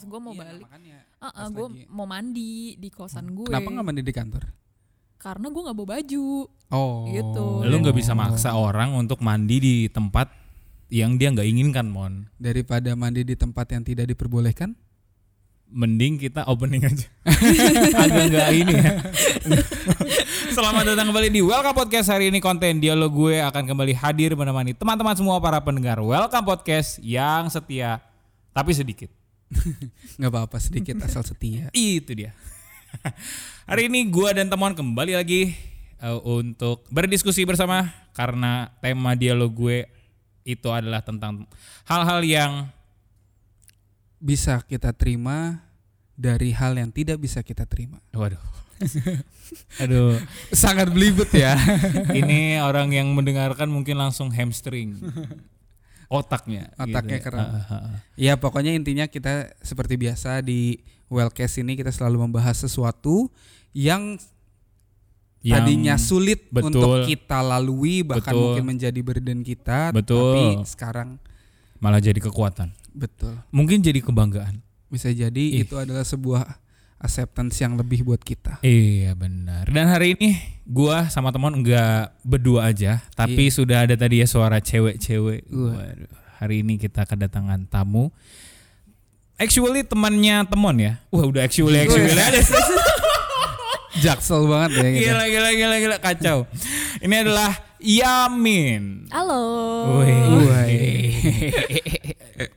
terus gue mau Iya, balik ah pas gue mau mandi di kosan gue Kenapa nggak mandi di kantor? karena gue nggak bawa baju Oh. Gitu. Lu nggak bisa maksa orang untuk mandi di tempat yang dia nggak inginkan, Mon. Daripada mandi di tempat yang tidak diperbolehkan? Mending kita opening aja. Agak nggak ini ya. Selamat datang kembali di Welcome Podcast hari ini konten dialog gue akan kembali hadir menemani teman-teman semua para pendengar Welcome Podcast yang setia tapi sedikit. Nggak apa-apa sedikit asal setia. Itu dia. Hari ini gua dan teman kembali lagi eh, untuk berdiskusi bersama karena tema dialog gue itu adalah tentang hal-hal yang Bisa kita terima dari hal yang tidak bisa kita terima. waduh. Aduh, Sangat belibet ya. ini orang yang mendengarkan mungkin langsung hamstring. Otaknya. Otaknya gitu ya. keren. Ya pokoknya intinya kita seperti biasa di Wellcast ini kita selalu membahas sesuatu yang, Yang- tadinya sulit betul. untuk kita lalui bahkan Betul. mungkin menjadi burden kita Betul. tapi sekarang malah jadi kekuatan. betul Mungkin jadi kebanggaan. bisa jadi Ih. itu adalah sebuah acceptance yang lebih buat kita. Iya benar. Dan hari ini gua sama teman enggak berdua aja, tapi sudah ada tadi ya suara cewek-cewek. Waduh, Hari ini kita kedatangan tamu. Actually temannya temon ya. Wah udah actually actually aja. Jaksel banget ya gitu. gila gila gila gila kacau. Ini adalah Yamin. halo Wih.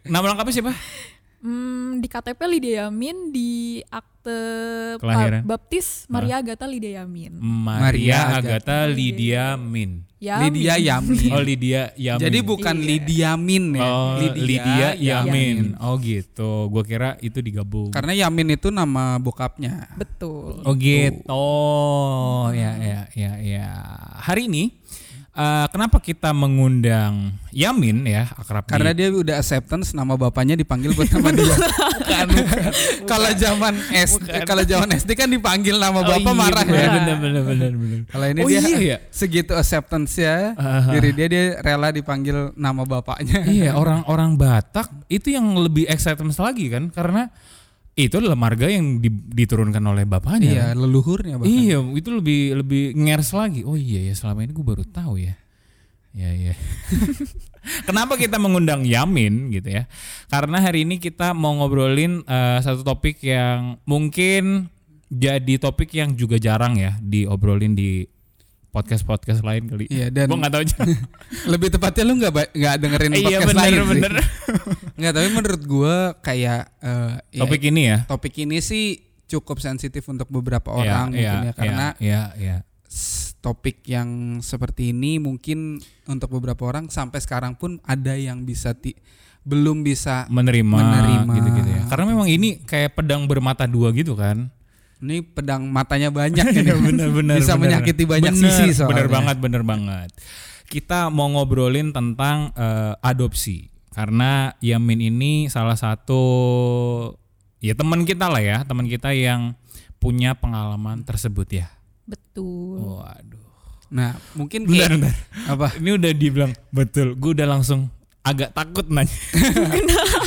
Nama lengkapnya siapa? Hmm, di KTP Lydia Yamin di akte Kelahiran? baptis Maria Agatha Lydia Yamin Maria Maria Agatha Lydia Min. Yamin. Lydia Yamin. Oh Lydia Yamin. Jadi bukan Iya. Lydia Min ya. Oh, Lydia, Yamin. Yamin. Oh gitu. Gua kira itu digabung. Karena Yamin itu nama bokapnya. betul Oh gitu. Oh ya ya ya ya. Hari ini eh, kenapa kita mengundang Yamin ya akrab di- Karena dia udah acceptance nama bapaknya dipanggil buat nama dia. Bukan, bukan. Kalau zaman SD, kalau zaman SD kan dipanggil nama Oh, bapak iya, marah bener, ya. Bener bener bener bener. Kalau ini Oh, dia iya ya? segitu acceptance ya Aha. diri dia dia rela dipanggil nama bapaknya. Iya orang-orang Batak itu yang lebih acceptance lagi kan karena itu adalah marga yang di- diturunkan oleh bapaknya. Iya, kan? leluhurnya bahkan. Iya, itu lebih lebih ngers lagi. Oh iya ya, selama ini gue baru tahu ya. Ya ya. Kenapa kita mengundang Yamin gitu ya? Karena hari ini kita mau ngobrolin eh, satu topik yang mungkin jadi topik yang juga jarang ya diobrolin di podcast-podcast lain kali. Iya, dan Gue nggak tahu aja. lebih tepatnya lu nggak nggak dengerin Iya podcast bener lain sih. bener. Nggak, tapi menurut gua kayak eh, ya, Topik ini ya. topik ini sih cukup sensitif untuk beberapa Iya, orang iya, mungkin ya karena iya iya. s- topik yang seperti ini mungkin untuk beberapa orang sampai sekarang pun ada yang bisa ti- belum bisa menerima, Menerima. gitu-gitu ya. Karena memang ini kayak pedang bermata dua gitu kan. Ini pedang matanya banyak ini bener-bener bisa menyakiti banyak sisi soalnya. Bener banget, bener banget. Kita mau ngobrolin tentang eh, adopsi karena Yamin ini salah satu ya teman kita lah ya, teman kita yang punya pengalaman tersebut ya. betul Waduh. Nah, mungkin Bentar, kayak bentar. apa? Ini udah dibilang betul. Gue udah langsung agak takut nanya.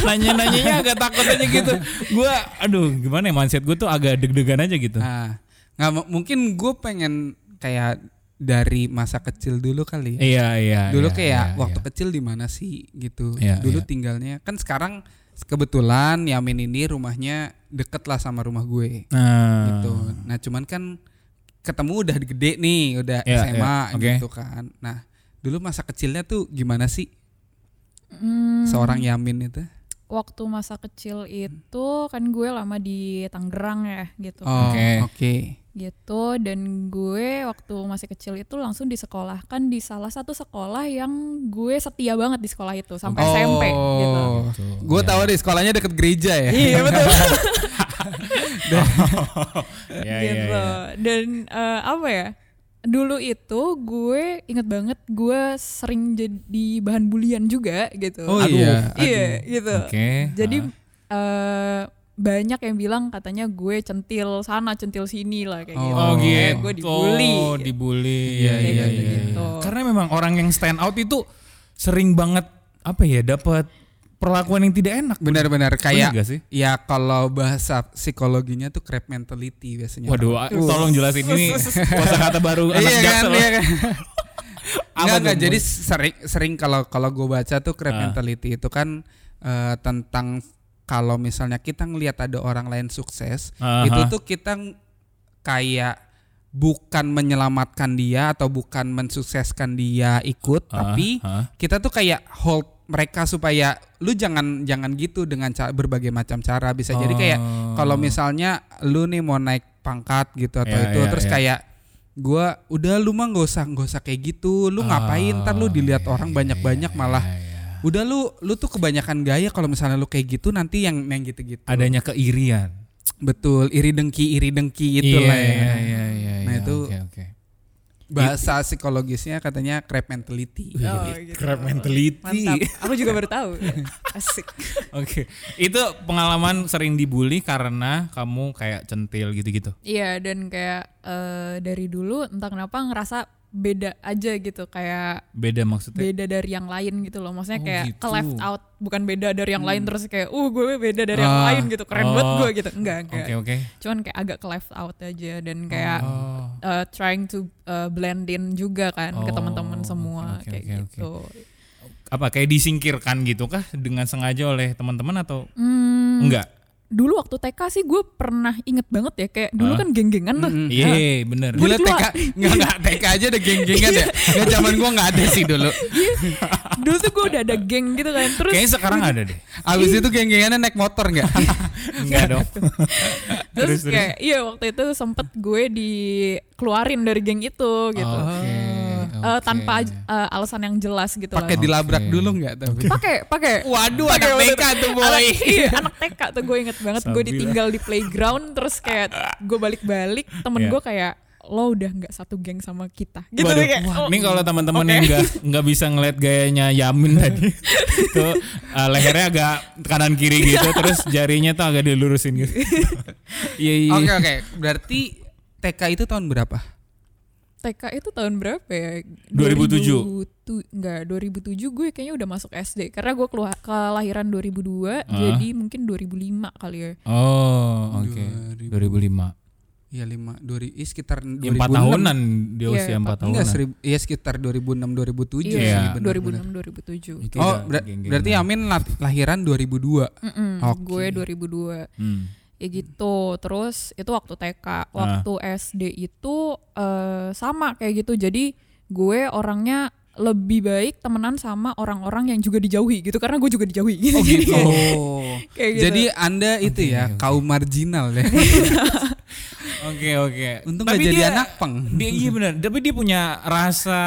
Nanya-nanyanya agak takut aja gitu. Gue, aduh, gimana ya mindset gue tuh agak deg-degan aja gitu. Nah, nggak mu- mungkin gue pengen kayak dari masa kecil dulu kali. ya. Iya, iya. dulu iya, kayak iya, waktu iya. kecil di mana sih gitu. Iya, dulu iya. tinggalnya kan sekarang kebetulan Yamin ini rumahnya deket lah sama rumah gue Nah, gitu. Nah, cuman kan ketemu udah gede nih, udah Iya, SMA iya, oke. gitu kan. Nah, dulu masa kecilnya tuh gimana sih Hmm, seorang Yamin itu? Waktu masa kecil itu kan gue lama di Tangerang ya gitu Oh, Oke. oke. gitu dan gue waktu masih kecil itu langsung disekolahkan di salah satu sekolah yang gue setia banget di sekolah itu sampai SMP gitu. Gue Iya. tahu deh sekolahnya deket gereja ya. Iya betul. Iya, iya, gitu. iya. Dan eh, apa ya? Dulu itu gue inget banget gue sering jadi bahan bulian juga gitu. Oh Aduh. iya. Iya gitu. Oke. Jadi eh banyak yang bilang katanya gue centil sana centil sini lah kayak gitu. Oh gitu. Kayak gue dibully. dibully. Iya, Kayak iya, gitu, iya, gitu. Karena memang orang yang stand out itu sering banget apa ya dapat perlakuan yang tidak enak. Benar-benar kayak gak sih? ya kalau bahasa psikologinya tuh crab mentality biasanya. Waduh, ah, tolong jelasin ini kata baru anak iya kan, jaksel. iya kan. Enggak, enggak. Jadi sering sering kalau kalau gue baca tuh crab Ah. mentality itu kan eh, tentang kalau misalnya kita ngelihat ada orang lain sukses, Aha. itu tuh kita kayak bukan menyelamatkan dia atau bukan mensukseskan dia ikut, Ah, tapi ah. kita tuh kayak hold mereka supaya lu jangan jangan gitu dengan ca- berbagai macam cara bisa jadi kayak Oh. kalau misalnya lu nih mau naik pangkat gitu atau Iya, itu iya, terus iya. kayak gua udah lu mah nggak usah nggak usah kayak gitu lu ngapain ntar lu Oh, dilihat iya, orang iya, banyak-banyak iya, malah iya, iya. udah lu lu tuh kebanyakan gaya kalau misalnya lu kayak gitu nanti yang yang gitu-gitu adanya keirian. betul iri dengki iri dengki itulah iya, ya iya, iya, iya, Nah, iya. itu- Oke, oke. Bahasa psikologisnya katanya crab mentality Oh, gitu. Crab mentality. Mantap. Aku juga baru tahu. Asik. Oke, itu pengalaman sering dibully karena kamu kayak centil gitu-gitu. Iya dan kayak eh, dari dulu entah kenapa ngerasa beda aja gitu kayak Beda maksudnya. beda dari yang lain gitu loh maksudnya Oh, kayak gitu. ke left out bukan beda dari yang lain terus kayak uh gue beda dari yang Ah. lain gitu keren banget Oh. gue gitu enggak enggak Oke, oke. cuman kayak agak ke left out aja dan kayak Oh. uh, trying to uh, blend in juga kan ke Oh, teman-teman semua oke, kayak oke, oke. gitu Apa kayak disingkirkan gitu kah dengan sengaja oleh teman-teman atau Hmm, enggak? Dulu waktu TK sih gue pernah inget banget ya kayak dulu Ah. kan geng-gengan tuh Mm-mm. Iya, bener. Gila Dulu- TK nggak nggak TK aja ada geng-gengan ya. Nggak zaman gua nggak ada sih dulu. dulu tuh gue udah ada geng gitu kan terus Kayaknya sekarang ada deh. Abis itu geng-gengannya naik motor nggak? Enggak dong. terus, kayak iya waktu itu sempet gue dikeluarin dari geng itu gitu Eh, oke. tanpa uh, alasan yang jelas gitu Pakai dilabrak Oke. dulu nggak tapi? pakai pakai Waduh, Pakai anak TK itu. tuh, boy. anak, iya, anak TK tuh gue inget banget gue ditinggal di playground terus kayak gue balik-balik temen Iya. gue kayak lo udah nggak satu geng sama kita gitu Waduh, kayak wah, oh, ini kalau teman-teman oke. yang nggak nggak bisa ngeliat gayanya Yamin tadi, tuh uh, lehernya agak kanan kiri gitu, terus jarinya tuh agak dilurusin gitu. Iya iya. Oke oke, berarti TK itu tahun berapa? TK itu tahun berapa ya 2007. 2000 tu- enggak 2007 gue kayaknya udah masuk SD karena gue keluar kelahiran 2002 Ah. jadi mungkin 2005 kali ya Oh oke. 2000. 2005. Iya lima, dua iya sekitar Ya, 2006. Empat tahunan dia Iya, usia empat empat- tahunan. Enggak, seribu, iya sekitar 2006 2007 iya, sih Iya. benar, benar. 2006 2007 Itu Oh, udah ber- berarti Amin lahiran 2002. Mm-mm, Oke. gue 2002 Hmm. Ya gitu terus itu waktu Ah. TK waktu SD itu eh, sama kayak gitu jadi gue orangnya lebih baik temenan sama orang-orang yang juga dijauhi gitu karena gue juga dijauhi gitu. Oh gitu. Oh. Kayak gitu. Jadi Anda itu Oke, ya oke. kaum marginal ya. Oke oke. Untung Tapi gak jadi dia- anak peng. Dia iya benar. Tapi dia punya rasa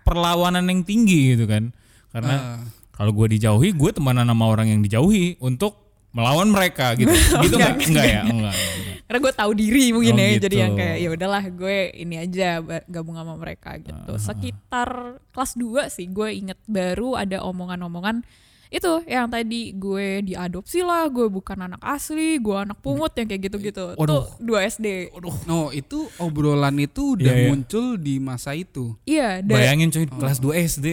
perlawanan yang tinggi gitu kan. Karena Ah. kalau gue dijauhi, gue temenan sama orang yang dijauhi untuk melawan mereka gitu. gitu Enggak, nggak? Enggak ya, enggak. enggak. karena gue tahu diri mungkin Oh, ya gitu. jadi yang kayak ya udahlah gue ini aja gabung sama mereka gitu Ah. sekitar kelas 2 sih gue inget baru ada omongan-omongan itu yang tadi gue diadopsi lah gue bukan anak asli gue anak pungut yang kayak gitu-gitu tuh. 2 SD No, itu obrolan itu udah Iya, iya. muncul di masa itu. iya dan, Bayangin coy, kelas 2 SD.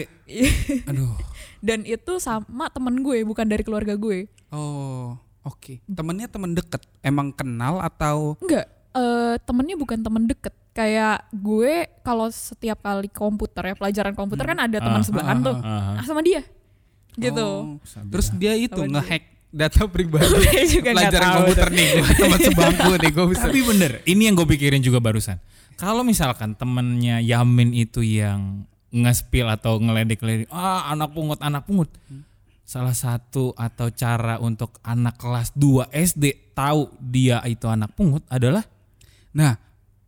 Aduh. dan itu sama temen gue bukan dari keluarga gue Oh, oke. Temennya temen deket. Emang kenal atau Enggak, eh temennya bukan temen deket. Kayak gue kalau setiap kali komputer ya pelajaran komputer kan ada teman Ah, sebelahan tuh. Aha. Ah sama dia. Gitu. Oh, Terus dia itu Sama dia. ngehack data pribadi. Juga Pelajaran komputer nih, teman sebangku nih, gue bisa. Tapi bener, ini yang gue pikirin juga barusan. Kalau misalkan temennya Yamin itu yang nge-spill atau ngeledek-ledek, ah anak pungut, anak pungut. Salah satu atau cara untuk anak kelas 2 SD tahu dia itu anak pungut adalah Nah,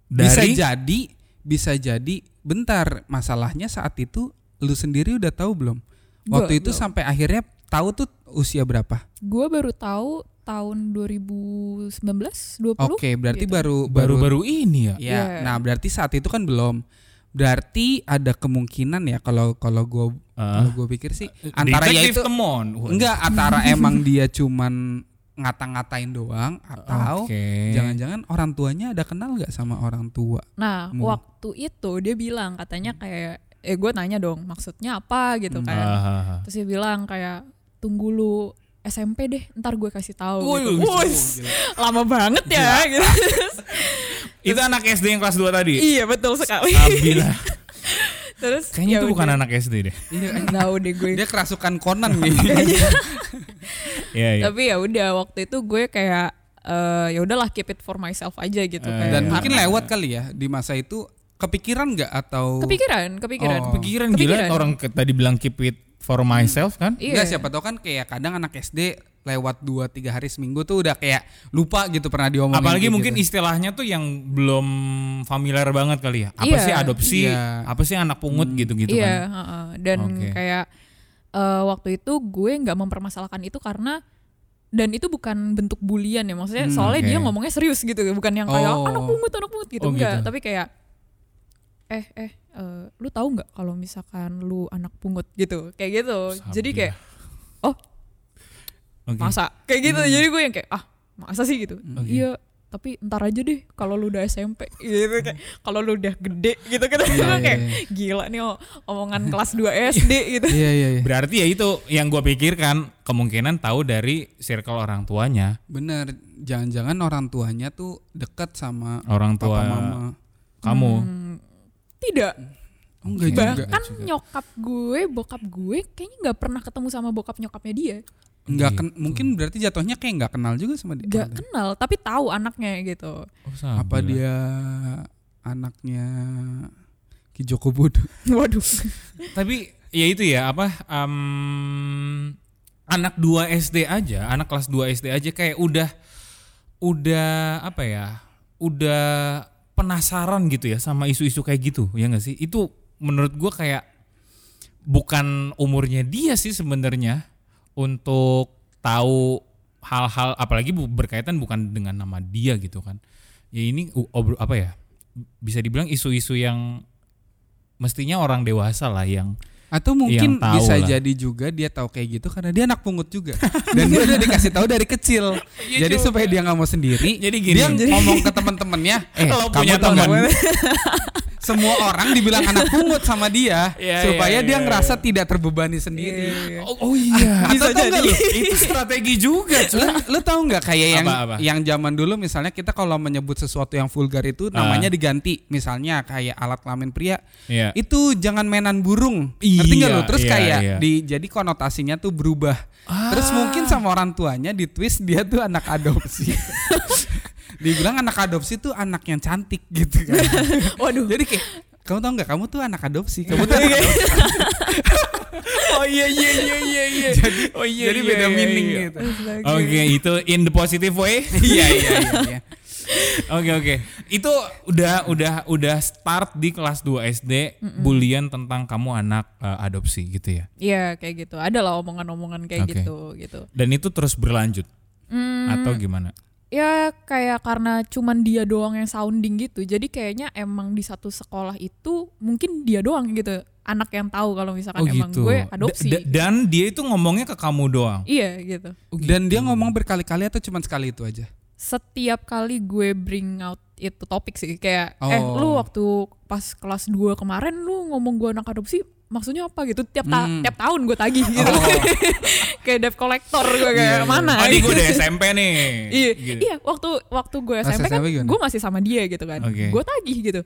bisa dari jadi, bisa jadi. Bentar, masalahnya saat itu lu sendiri udah tahu belum? Gua Waktu itu belum. sampai akhirnya tahu tuh usia berapa? Gue baru tahu tahun 2019 20 Oke, berarti gitu. baru baru baru-baru ini ya. ya. Iya. Nah, berarti saat itu kan belum. Berarti ada kemungkinan ya kalau kalau gue Ah. kalau gue pikir sih antara ya itu temon. Enggak antara emang dia cuman ngata-ngatain doang atau Oke. jangan-jangan orang tuanya ada kenal nggak sama orang tua? Nah, Hmm. waktu itu dia bilang katanya kayak eh gue nanya dong maksudnya apa gitu Hmm. kan. Ah. Terus dia bilang kayak tunggu lu SMP deh, ntar gue kasih tahu. Wih, gitu. Wih, lama banget ya. gitu. Itu anak SD yang kelas 2 tadi. iya betul sekali. Abila. Terus Kayaknya ya itu bukan anak SD deh. Iya, tahu deh gue. dia kerasukan Conan nih. Iya, iya. Tapi ya udah waktu itu gue kayak eh ya udahlah keep it for myself aja gitu. Eh, kayak Dan mungkin lewat kali ya di masa itu kepikiran nggak atau Kepikiran, kepikiran. Oh. Pikiran gila orang ke- tadi bilang keep it for myself kan? Iya. Enggak siapa tahu kan kayak kadang anak SD lewat 2 3 hari seminggu tuh udah kayak lupa gitu pernah diomongin. Apalagi kayak mungkin gitu. istilahnya tuh yang belum familiar banget kali ya. Apa Iya. sih adopsi? Iya. Apa sih anak pungut gitu-gitu iya, kan? heeh. dan Oke. kayak eh, waktu itu gue nggak mempermasalahkan itu karena dan itu bukan bentuk bulian ya maksudnya Hmm, soalnya dia oke. ngomongnya serius gitu bukan yang kayak Oh. anak pungut anak pungut gitu Oh, enggak gitu. tapi kayak eh eh eh, lu tahu nggak kalau misalkan lu anak pungut gitu? Kayak gitu. Jadi Sabi kayak lah. oh Oke. masa? Kayak gitu. Jadi gue yang kayak ah masa sih? Gitu. Oke. iya tapi ntar aja deh kalau lu udah SMP gitu kayak kalau lu udah gede gitu kan. Iya, iya, kayak iya. gila nih oh, omongan kelas 2 SD gitu. Iya iya iya. Berarti ya itu yang gue pikirkan. Kemungkinan tahu dari circle orang tuanya, Bener, jangan-jangan orang tuanya tuh dekat sama orang papa tua mama. kamu. Hmm, tidak Oh, enggak juga. bahkan nyokap gue bokap gue kayaknya nggak pernah ketemu sama bokap nyokapnya dia Enggak Gitu. ken- mungkin berarti jatuhnya kayak enggak kenal juga sama dia. nggak kenal tapi tahu anaknya gitu Oh, Apa lah. dia anaknya Ki Joko Bodo? waduh Tapi ya itu ya apa em, anak 2 SD aja, anak kelas 2 SD aja kayak udah udah apa ya? Udah penasaran gitu ya sama isu-isu kayak gitu, ya nggak sih? Itu menurut gua kayak bukan umurnya dia sih sebenarnya untuk tahu hal-hal apalagi berkaitan bukan dengan nama dia gitu kan. Ya ini apa ya? Bisa dibilang isu-isu yang mestinya orang dewasa lah yang Atau mungkin bisa lah. jadi juga dia tahu kayak gitu karena dia anak pungut juga. Dan dia udah dikasih tahu dari kecil. Iya jadi juga. supaya dia nggak mau sendiri, Jadi gini. dia ngomong ke teman-temannya, eh Lo kamu punya tahu teman. Semua orang dibilang anak pungut sama dia Iya, supaya iya, dia iya, ngerasa tidak terbebani sendiri. Oh, oh iya, Atau bisa tau nggak jadi. Itu strategi juga, cuy. Lu, lu tahu nggak kayak yang Apa, apa? yang zaman dulu misalnya kita kalau menyebut sesuatu yang vulgar itu namanya diganti misalnya kayak alat kelamin pria Iya. itu jangan mainan burung ngerti nggak Iya, lu terus iya, kayak iya. di jadi konotasinya tuh berubah Ah. terus mungkin sama orang tuanya di twist dia tuh anak adopsi dibilang anak adopsi tuh anak yang cantik gitu kan waduh jadi kayak kamu tahu nggak kamu tuh anak adopsi kamu tuh anak adopsi. Oh iya iya iya iya iya. jadi Oh iya. jadi iya, beda iya, meaning iya. gitu Oke, itu in the positive way. iya iya iya, iya. Oke oke. Itu udah udah udah start di kelas 2 SD bulian tentang kamu anak eh, adopsi gitu ya. iya kayak gitu ada lah omongan-omongan kayak Oke. gitu gitu Dan itu terus berlanjut Hmm, atau gimana? Ya kayak karena cuman dia doang yang sounding gitu jadi kayaknya emang di satu sekolah itu mungkin dia doang gitu anak yang tahu kalau misalkan Oh emang gitu. gue Da- adopsi da- dan dia itu ngomongnya ke kamu doang. iya gitu dan dia ngomong berkali-kali atau cuma sekali itu aja setiap kali gue bring out itu topik sih kayak eh Oh. lu waktu pas kelas 2 kemarin lu ngomong gue anak adopsi maksudnya apa gitu tiap ta- Hmm. tiap tahun gue tagih gitu Oh. kayak debt collector gue Iya, kayak iya. mana Oh, ini gue udah SMP nih. iya Gitu. iya waktu waktu gue SMP kan gue masih sama dia gitu kan Oke. gue tagih gitu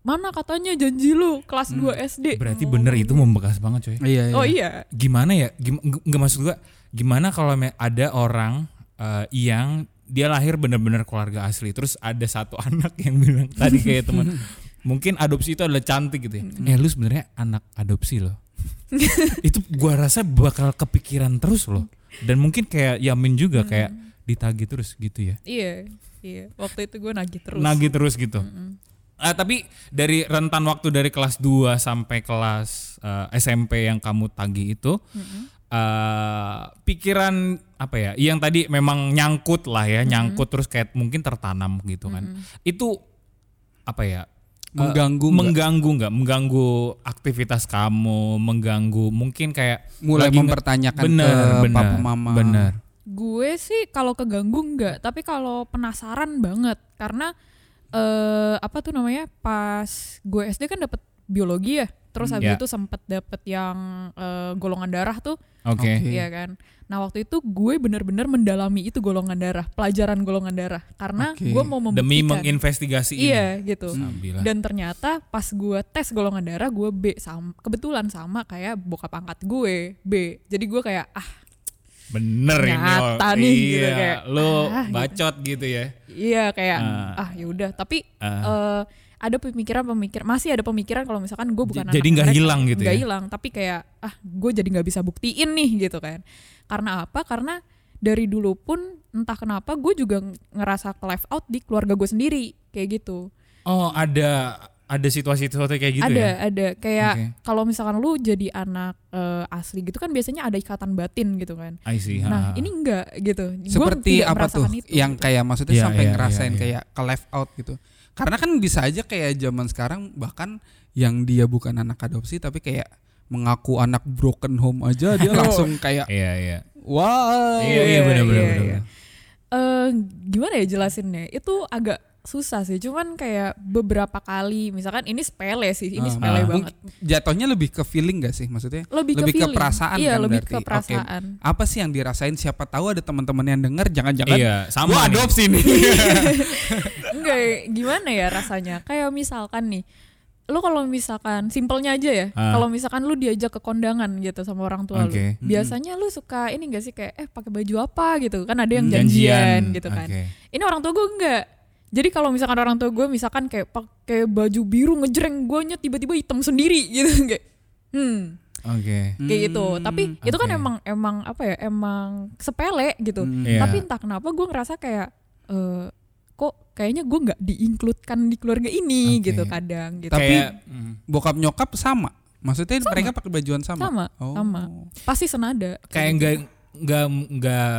mana katanya janji lu kelas 2 SD Hmm. Berarti bener itu membekas banget coy. iya oh iya Gimana ya? Gim, g- nggak maksud gua gimana kalau me- ada orang eh, yang dia lahir bener-bener keluarga asli terus ada satu anak yang bilang tadi kayak teman mungkin adopsi itu adalah cantik gitu ya. Eh lu sebenarnya anak adopsi loh. itu gua rasa bakal kepikiran terus loh. Dan mungkin kayak Yamin juga kayak ditagih terus gitu ya. iya iya waktu itu gue nagih terus Nagih terus gitu. Ah, tapi dari rentan waktu dari kelas 2 sampai kelas eh, SMP yang kamu tagih itu eh, pikiran apa ya? Yang tadi memang nyangkut lah ya nyangkut terus kayak mungkin tertanam gitu kan. Itu apa ya? Eh, Mengganggu nggak? mengganggu nggak? Mengganggu aktivitas kamu mengganggu mungkin kayak mulai mempertanyakan bener ke bener papa mama. bener. Gue sih kalau keganggu enggak, tapi kalau penasaran banget. Karena eh apa tuh namanya? Pas gue SD kan dapet biologi ya. Terus habis ya. itu sempet dapet yang eh, golongan darah tuh, Oke. Oke. iya kan. Nah waktu itu gue bener-bener mendalami itu golongan darah, pelajaran golongan darah, karena Oke. gue mau membuktikan. Demi menginvestigasi ini. Iya gitu. Sambilan. Dan ternyata pas gue tes golongan darah gue B sama kebetulan sama kayak bokap angkat gue B. Jadi gue kayak ah Bener ini. Nyata nih, iya. gitu, kayak, Lo ah, gitu. bacot gitu ya. iya kayak Ah. ah ya udah. Tapi Ah. eh, ada pemikiran-pemikir masih ada pemikiran kalau misalkan gue bukan jadi anak nggak hilang gitu Nggak ya? hilang tapi kayak ah gue jadi nggak bisa buktiin nih gitu kan karena apa karena dari dulu pun entah kenapa gue juga ng- ngerasa ke left out di keluarga gue sendiri kayak gitu Oh ada ada situasi-situasi kayak gitu ada ya? ada kayak Oke. kalau misalkan lu jadi anak eh, asli gitu kan biasanya ada ikatan batin gitu kan I see. nah ha. ini enggak gitu Seperti apa tuh itu, yang gitu. kayak maksudnya Iya, sampai iya, ngerasain iya, iya. kayak ke left out gitu. Karena kan bisa aja kayak zaman sekarang bahkan yang dia bukan anak adopsi tapi kayak mengaku anak broken home aja dia langsung kayak Iya iya. wah. Iya iya benar benar iya, benar. iya. Eh, gimana ya jelasinnya itu agak susah sih cuman kayak beberapa kali misalkan ini sepele sih ini Ah, sepele ah. banget Jatuhnya lebih ke feeling gak sih maksudnya? lebih, lebih ke ke, perasaan iya kan lebih berarti. ke perasaan Apa sih yang dirasain? Siapa tahu ada teman-teman yang denger jangan-jangan Iya sama gua nih. adopsi nih. enggak gimana ya rasanya kayak misalkan nih lu kalau misalkan simpelnya aja ya Ah. kalau misalkan lu diajak ke kondangan gitu sama orang tua Oke. lu biasanya lu suka ini gak sih kayak eh pakai baju apa gitu kan ada yang Hmm, janjian, gitu kan Oke. ini orang tua gue enggak jadi kalau misalkan orang tua gue misalkan kayak pakai baju biru ngejreng gue tiba-tiba hitam sendiri gitu kayak hmm Oke. kayak gitu tapi itu kan emang emang apa ya emang sepele gitu Hmm. Iya. tapi entah kenapa gue ngerasa kayak eh kok kayaknya gue nggak diinkludkan di keluarga ini Oke. gitu kadang gitu Tapi- Kayak mm, Bokap nyokap sama. Maksudnya mereka pakai bajuan sama. sama Oh. sama pasti senada kayak enggak enggak enggak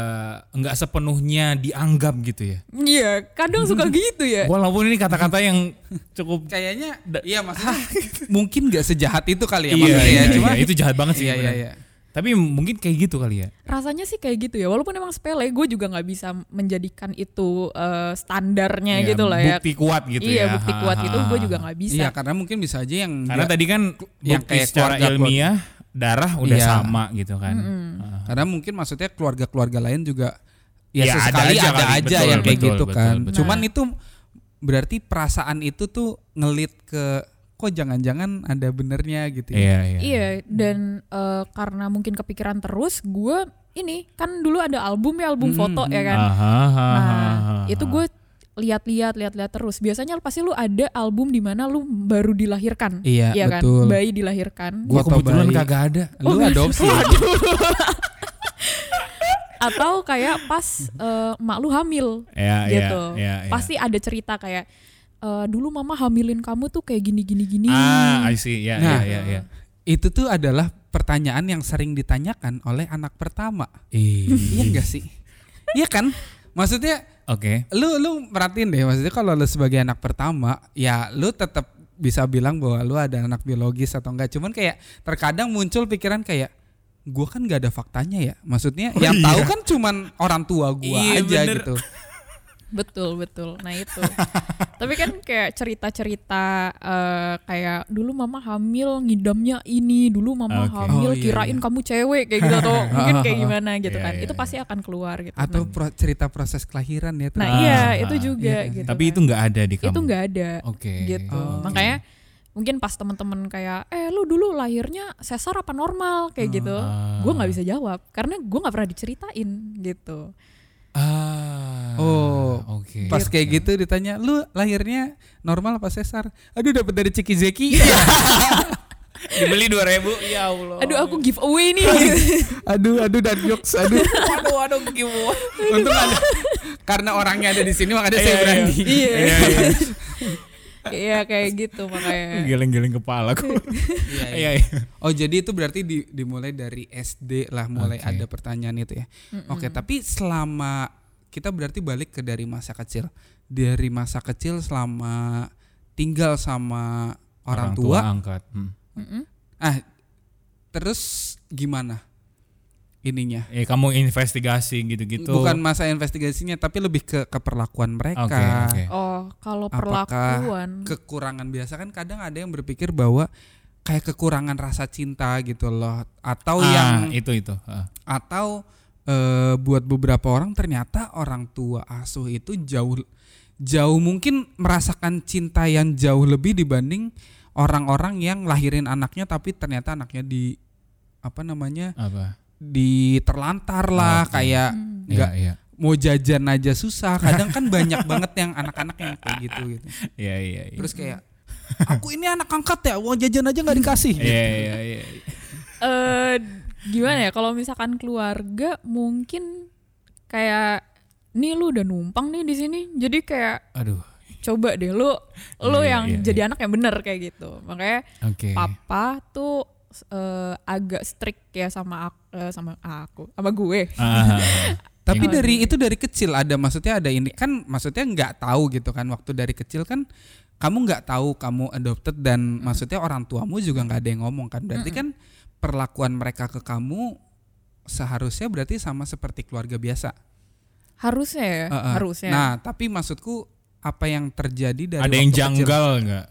enggak sepenuhnya dianggap gitu ya. iya kadang suka gitu ya Walaupun ini kata-kata yang cukup Kayaknya iya maksudnya mungkin gak sejahat itu kali ya iya, maksudnya iya, ya. Cuma iya, itu jahat banget sih. iya iya iya. Tapi mungkin kayak gitu kali ya. rasanya sih kayak gitu ya walaupun emang sepele gue juga nggak bisa menjadikan itu eh, standarnya Iya, gitu lah ya Bukti kuat gitu iya ya. bukti Ha, kuat ha, gitu ha, gue juga nggak bisa Iya karena mungkin bisa aja yang Karena dia- tadi kan yang bukti kayak secara ilmiah darah udah Iya. sama gitu kan. Mm-mm. Ah. karena mungkin maksudnya keluarga-keluarga lain juga ya, Ya, ada sesekali aja ada aja, Betul, yang kayak betul, gitu betul, kan. betul. Cuman Nah. itu berarti perasaan itu tuh ngelit ke kok jangan-jangan ada benernya gitu ya. Iya, iya. Iya, dan eh, karena mungkin kepikiran terus, gue ini kan dulu ada album ya album Hmm, foto ya kan. Aha, aha, Nah, aha, itu aha. gue lihat-lihat, lihat-lihat terus. Biasanya pasti lu ada album di mana lu baru dilahirkan, Iya, Iya kan, betul. bayi dilahirkan, gua kebetulan bayi. kagak ada. Lu adopsi. atau kayak pas eh, mak lu hamil, Ya, gitu. ya, ya, ya. Pasti ada cerita kayak eh, dulu mama hamilin kamu tuh kayak gini-gini-gini. Ah, I see. Ya, Nah. ya, ya, ya. itu tuh adalah pertanyaan yang sering ditanyakan oleh anak pertama. Ih. Iya enggak sih? Iya kan? Maksudnya Oke. lu lu merhatiin deh maksudnya kalau lu sebagai anak pertama ya lu tetap bisa bilang bahwa lu ada anak biologis atau enggak cuman kayak terkadang muncul pikiran kayak gua kan nggak ada faktanya ya maksudnya Oh yang iya. tahu kan cuman orang tua gua Iya, aja bener. gitu Betul betul. Nah itu. Tapi kan kayak cerita-cerita eh, kayak dulu mama hamil ngidamnya ini, dulu mama Oke. hamil Oh, iya, kirain iya. kamu cewek kayak gitu atau mungkin kayak gimana gitu Iya, kan. iya, itu iya. pasti akan keluar gitu. atau pro- cerita proses kelahiran ya nah Ah, iya ah, itu ah. juga Iya. gitu. Tapi kan. itu nggak ada di kamu. itu nggak ada Oke. gitu. Oh, oke. Makanya mungkin pas teman-teman kayak eh lu dulu lahirnya sesar apa normal kayak gitu. Ah. Gue nggak bisa jawab karena gue nggak pernah diceritain gitu. Ah. Oh, oke. Pas kayak gitu ditanya, lu lahirnya normal apa sesar? Aduh dapat dari Ciki Zeki. Dibeli 2000 Ya Allah. Aduh aku giveaway nih. aduh, aduh dan jokes, aduh. Waduh, waduh gimana? Untung ada karena orangnya ada di sini makanya Iya, saya iya. berani. Iya. Iya, iya. Kayak gitu makanya. Geleng-geleng kepala aku. Iya, iya. Oh jadi itu berarti di- dimulai dari SD lah mulai Oke. ada pertanyaan itu ya. Oke tapi selama kita berarti balik ke dari masa kecil, dari masa kecil selama tinggal sama orang, tua, angkat. Hmm. Ah terus gimana ininya? Eh kamu investigasi gitu-gitu. Bukan masa investigasinya tapi lebih ke keperlakuan mereka. Oke, oke. Oh kalau Apakah perlakuan. Kekurangan biasa kan kadang ada yang berpikir bahwa kayak kekurangan rasa cinta gitu loh atau Ah, yang itu itu. Ah. atau eh, buat beberapa orang ternyata orang tua asuh itu jauh jauh mungkin merasakan cinta yang jauh lebih dibanding orang-orang yang lahirin anaknya tapi ternyata anaknya di apa namanya Apa? Diterlantar lah Oke. kayak Hmm. nggak Iya, iya. mau jajan aja susah kadang kan banyak banget yang anak-anak yang kayak gitu gitu Iya, iya, iya. terus kayak aku ini anak angkat ya mau jajan aja nggak dikasih Iya, iya, iya. eh gimana ya kalau misalkan keluarga mungkin kayak nih lu udah numpang nih di sini jadi kayak Aduh. coba deh lu lu Iya, yang iya, jadi anak yang bener kayak gitu makanya Oke. papa tuh eh, agak strict ya sama aku, eh, sama aku sama gue Ah, Tapi Iya. dari itu dari kecil ada maksudnya ada ini kan maksudnya nggak tahu gitu kan waktu dari kecil kan kamu nggak tahu kamu adopted dan maksudnya orang tuamu juga nggak ada yang ngomong kan berarti kan perlakuan mereka ke kamu seharusnya berarti sama seperti keluarga biasa. harusnya ya Heeh. harusnya Nah tapi maksudku apa yang terjadi dari ada yang janggal nggak?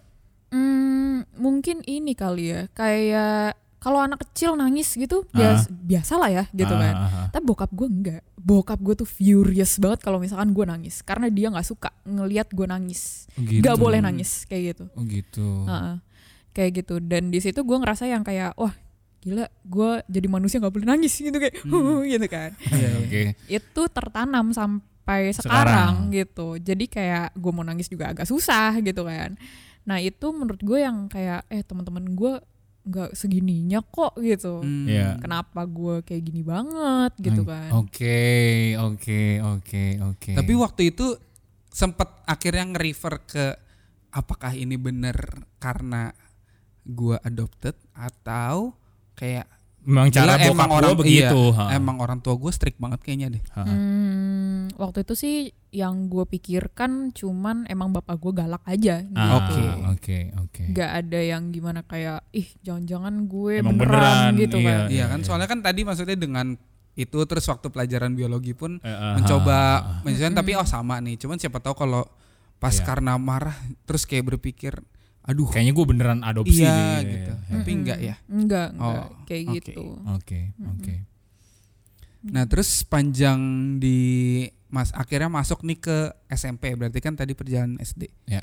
Hmm, mungkin ini kali ya kayak kalau anak kecil nangis gitu bias, biasa lah ya gitu Ah, kan tapi bokap gue enggak bokap gue tuh furious banget kalau misalkan gue nangis karena dia nggak suka ngelihat gue nangis gitu. nggak boleh nangis kayak gitu Oh gitu. Heeh. kayak gitu dan di situ gue ngerasa yang kayak wah gila gue jadi manusia nggak boleh nangis gitu kayak gitu kan Iya, iya. Oke. itu tertanam sampai Sekarang. sekarang, gitu jadi kayak gue mau nangis juga agak susah gitu kan nah itu menurut gue yang kayak eh teman-teman gue nggak segininya kok gitu Hmm. Iya. kenapa gue kayak gini banget gitu kan Oke, oke, oke, oke. Tapi waktu itu sempet akhirnya nge-refer ke apakah ini bener karena gua adopted atau kayak memang cara Gila, bokap orang begitu. iya, ha. emang orang tua gue strict banget kayaknya deh. Ha. Hmm, waktu itu sih yang gue pikirkan cuman emang bapak gue galak aja gitu. Ah, Oke. oke, oke. Gak ada yang gimana kayak ih jangan-jangan gue Emang beneran, beneran, gitu iya. kan. Iya kan soalnya kan tadi maksudnya dengan itu terus waktu pelajaran biologi pun Eh, ah, mencoba ah, ah. menyesuaikan tapi oh sama nih. Cuman siapa tahu kalau pas Iya. karena marah terus kayak berpikir aduh Kayaknya gue beneran adopsi iya deh. gitu. Iya. Tapi enggak ya. Enggak, enggak Oh, kayak oke. gitu. Oke, oke. Nah terus panjang di mas akhirnya masuk nih ke SMP berarti kan tadi perjalanan SD. Ya.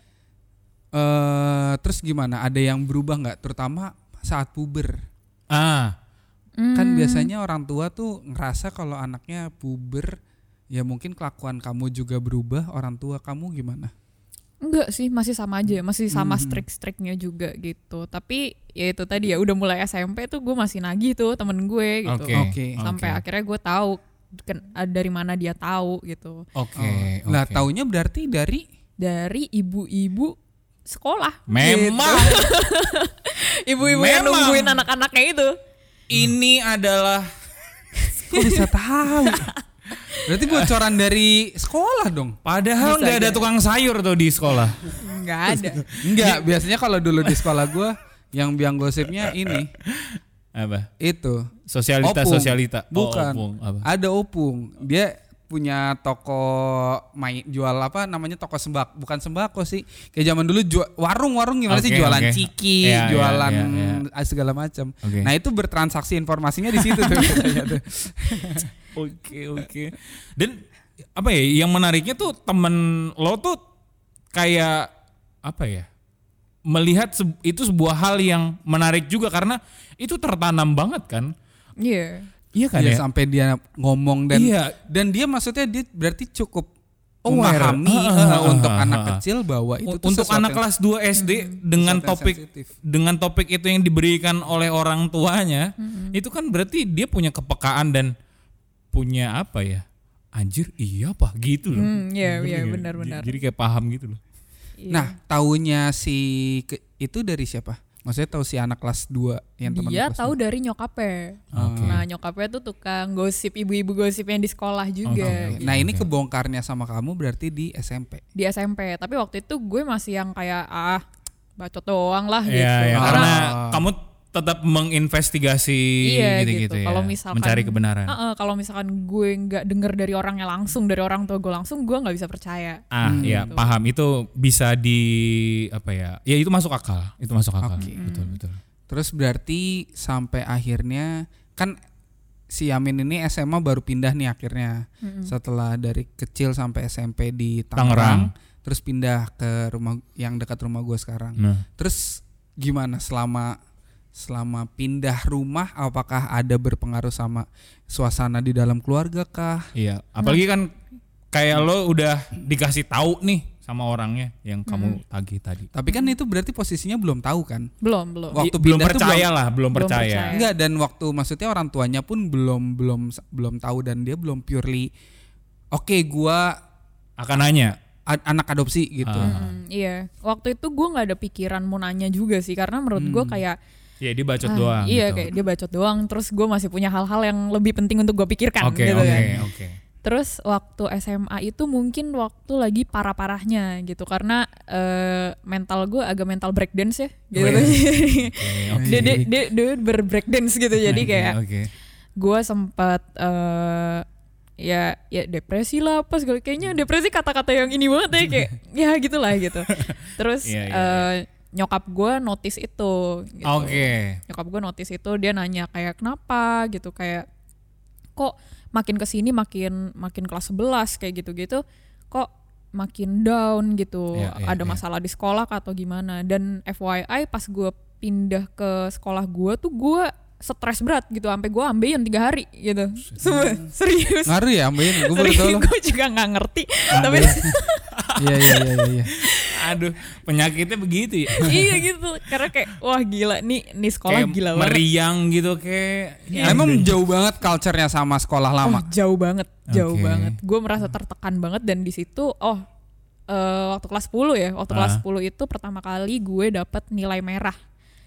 Eh terus gimana? Ada yang berubah nggak? Terutama saat puber. Ah, Kan Hmm, biasanya orang tua tuh ngerasa kalau anaknya puber ya mungkin kelakuan kamu juga berubah. Orang tua kamu gimana? Enggak sih, masih sama aja, masih sama Mhm. strict-strictnya juga gitu. Tapi ya itu tadi ya udah mulai SMP tuh gue masih nagih tuh temen gue gitu. oke. Oke. Sampai oke. akhirnya gue tahu ah, dari mana dia tahu gitu. Oke, Oh. Nah oke. taunya berarti dari Dari ibu-ibu sekolah. Memang gitu. Ibu-ibu yang Memang. nungguin anak-anaknya itu. ini adalah kok bisa tahu? Berarti bocoran dari sekolah dong. padahal nggak ada tukang sayur tuh di sekolah. Enggak ada. Enggak, biasanya kalau dulu di sekolah gua yang biang gosipnya ini Apa? itu Sosialita, Opung. sosialita. Oh, Bukan. opung. Apa? ada opung dia punya toko main jual apa namanya toko sembako bukan sembako sih kayak zaman dulu jual warung-warung gimana sih Oke, jualan oke. ciki Iya, iya, jualan iya, iya. segala macam Oke. nah itu bertransaksi informasinya di situ tuh. Oke oke. Dan apa ya yang menariknya tuh temen lo tuh kayak apa ya melihat se- itu sebuah hal yang menarik juga karena itu tertanam banget kan. Iya. Iya kan Iya, ya. sampai dia ngomong dan Iya. dan dia maksudnya dia berarti cukup Aware. memahami Ah, eh, ah, untuk anak kecil bahwa itu Untuk anak kelas 2 SD dengan sesuatu yang topik sensitif. dengan topik itu yang diberikan oleh orang tuanya, itu kan berarti dia punya kepekaan dan punya apa ya? Anjir, iya apa gitu loh. Hmm, iya, iya, benar-benar. Jadi kayak paham gitu loh. Iya. Nah, taunya si ke- itu dari siapa? Maksudnya tahu si anak kelas 2 yang teman dia tahu dua? dari nyokapnya. Oke. Nah nyokapnya tuh tukang gosip ibu-ibu gosip yang di sekolah juga Oke. gitu. Nah, ini kebongkarnya sama kamu berarti di SMP. di SMP. Tapi waktu itu gue masih yang kayak ah bacot doang lah Iya, gitu. iya, Ah. karena kamu tetap menginvestigasi Iya, gitu-gitu gitu. ya. Kalau misalkan- mencari kebenaran. Heeh, kalau misalkan gue nggak denger dari orangnya langsung dari orang tua gue langsung, gue nggak bisa percaya. Ah, Hmm. ya paham itu bisa di apa ya? Ya itu masuk akal. Itu masuk akal. Betul, betul. Terus berarti sampai akhirnya kan si Yamin ini SMA baru pindah nih akhirnya Mm-mm. setelah dari kecil sampai SMP di Tangerang. Tangerang, terus pindah ke rumah yang dekat rumah gue sekarang. Nah, Terus gimana selama selama pindah rumah apakah ada berpengaruh sama suasana di dalam keluarga kah? iya. Apalagi kan kayak lo udah dikasih tahu nih sama orangnya yang kamu tagih tadi. Tapi kan itu berarti posisinya belum tahu kan? belum belum Waktu belum percaya lah, belum belum percaya. percaya. Enggak dan waktu maksudnya orang tuanya pun belum belum belum tahu dan dia belum purely oke gua Akan nanya. anak adopsi gitu. Ah. Mm, iya waktu itu gue nggak ada pikiran mau nanya juga sih karena menurut gue Hmm. kayak Ya dia bacot ah, doang. iya gitu. kayak dia bacot doang terus gue masih punya hal-hal yang lebih penting untuk gue pikirkan Oke, gitu oke, kan oke. Terus waktu SMA itu mungkin waktu lagi parah-parahnya gitu karena eh, mental gue agak mental breakdance ya gitu. Wih. Jadi Oke, oke. dia, dia, dia, dia berbreakdance gitu jadi Oke, kayak Oke. gue sempat eh ya ya depresi lah pas gue kayaknya depresi kata-kata yang ini banget ya kayak ya gitulah gitu. Terus Iya, iya, eh, nyokap gue notice itu. Gitu Oke. nyokap gue notice itu dia nanya kayak kenapa gitu kayak kok makin ke sini makin makin kelas 11 kayak gitu-gitu kok makin down gitu Iya, iya, ada iya. masalah di sekolah atau gimana dan FYI pas gue pindah ke sekolah gue tuh gue stres berat gitu sampai gue ambeien tiga hari gitu serius Ngaruh ya ambein gue baru tahu gue juga nggak ngerti tapi Iya iya iya iya, iya. Aduh, penyakitnya begitu ya. iya gitu karena kayak wah gila nih nih sekolah kayak gila banget meriang gitu kayak ya, Emang jauh banget culture-nya sama sekolah lama. Oh, jauh banget, jauh Oke. banget. Gue merasa tertekan banget dan di situ oh eh, waktu kelas 10 ya, waktu kelas Ah. 10 itu pertama kali gue dapat nilai merah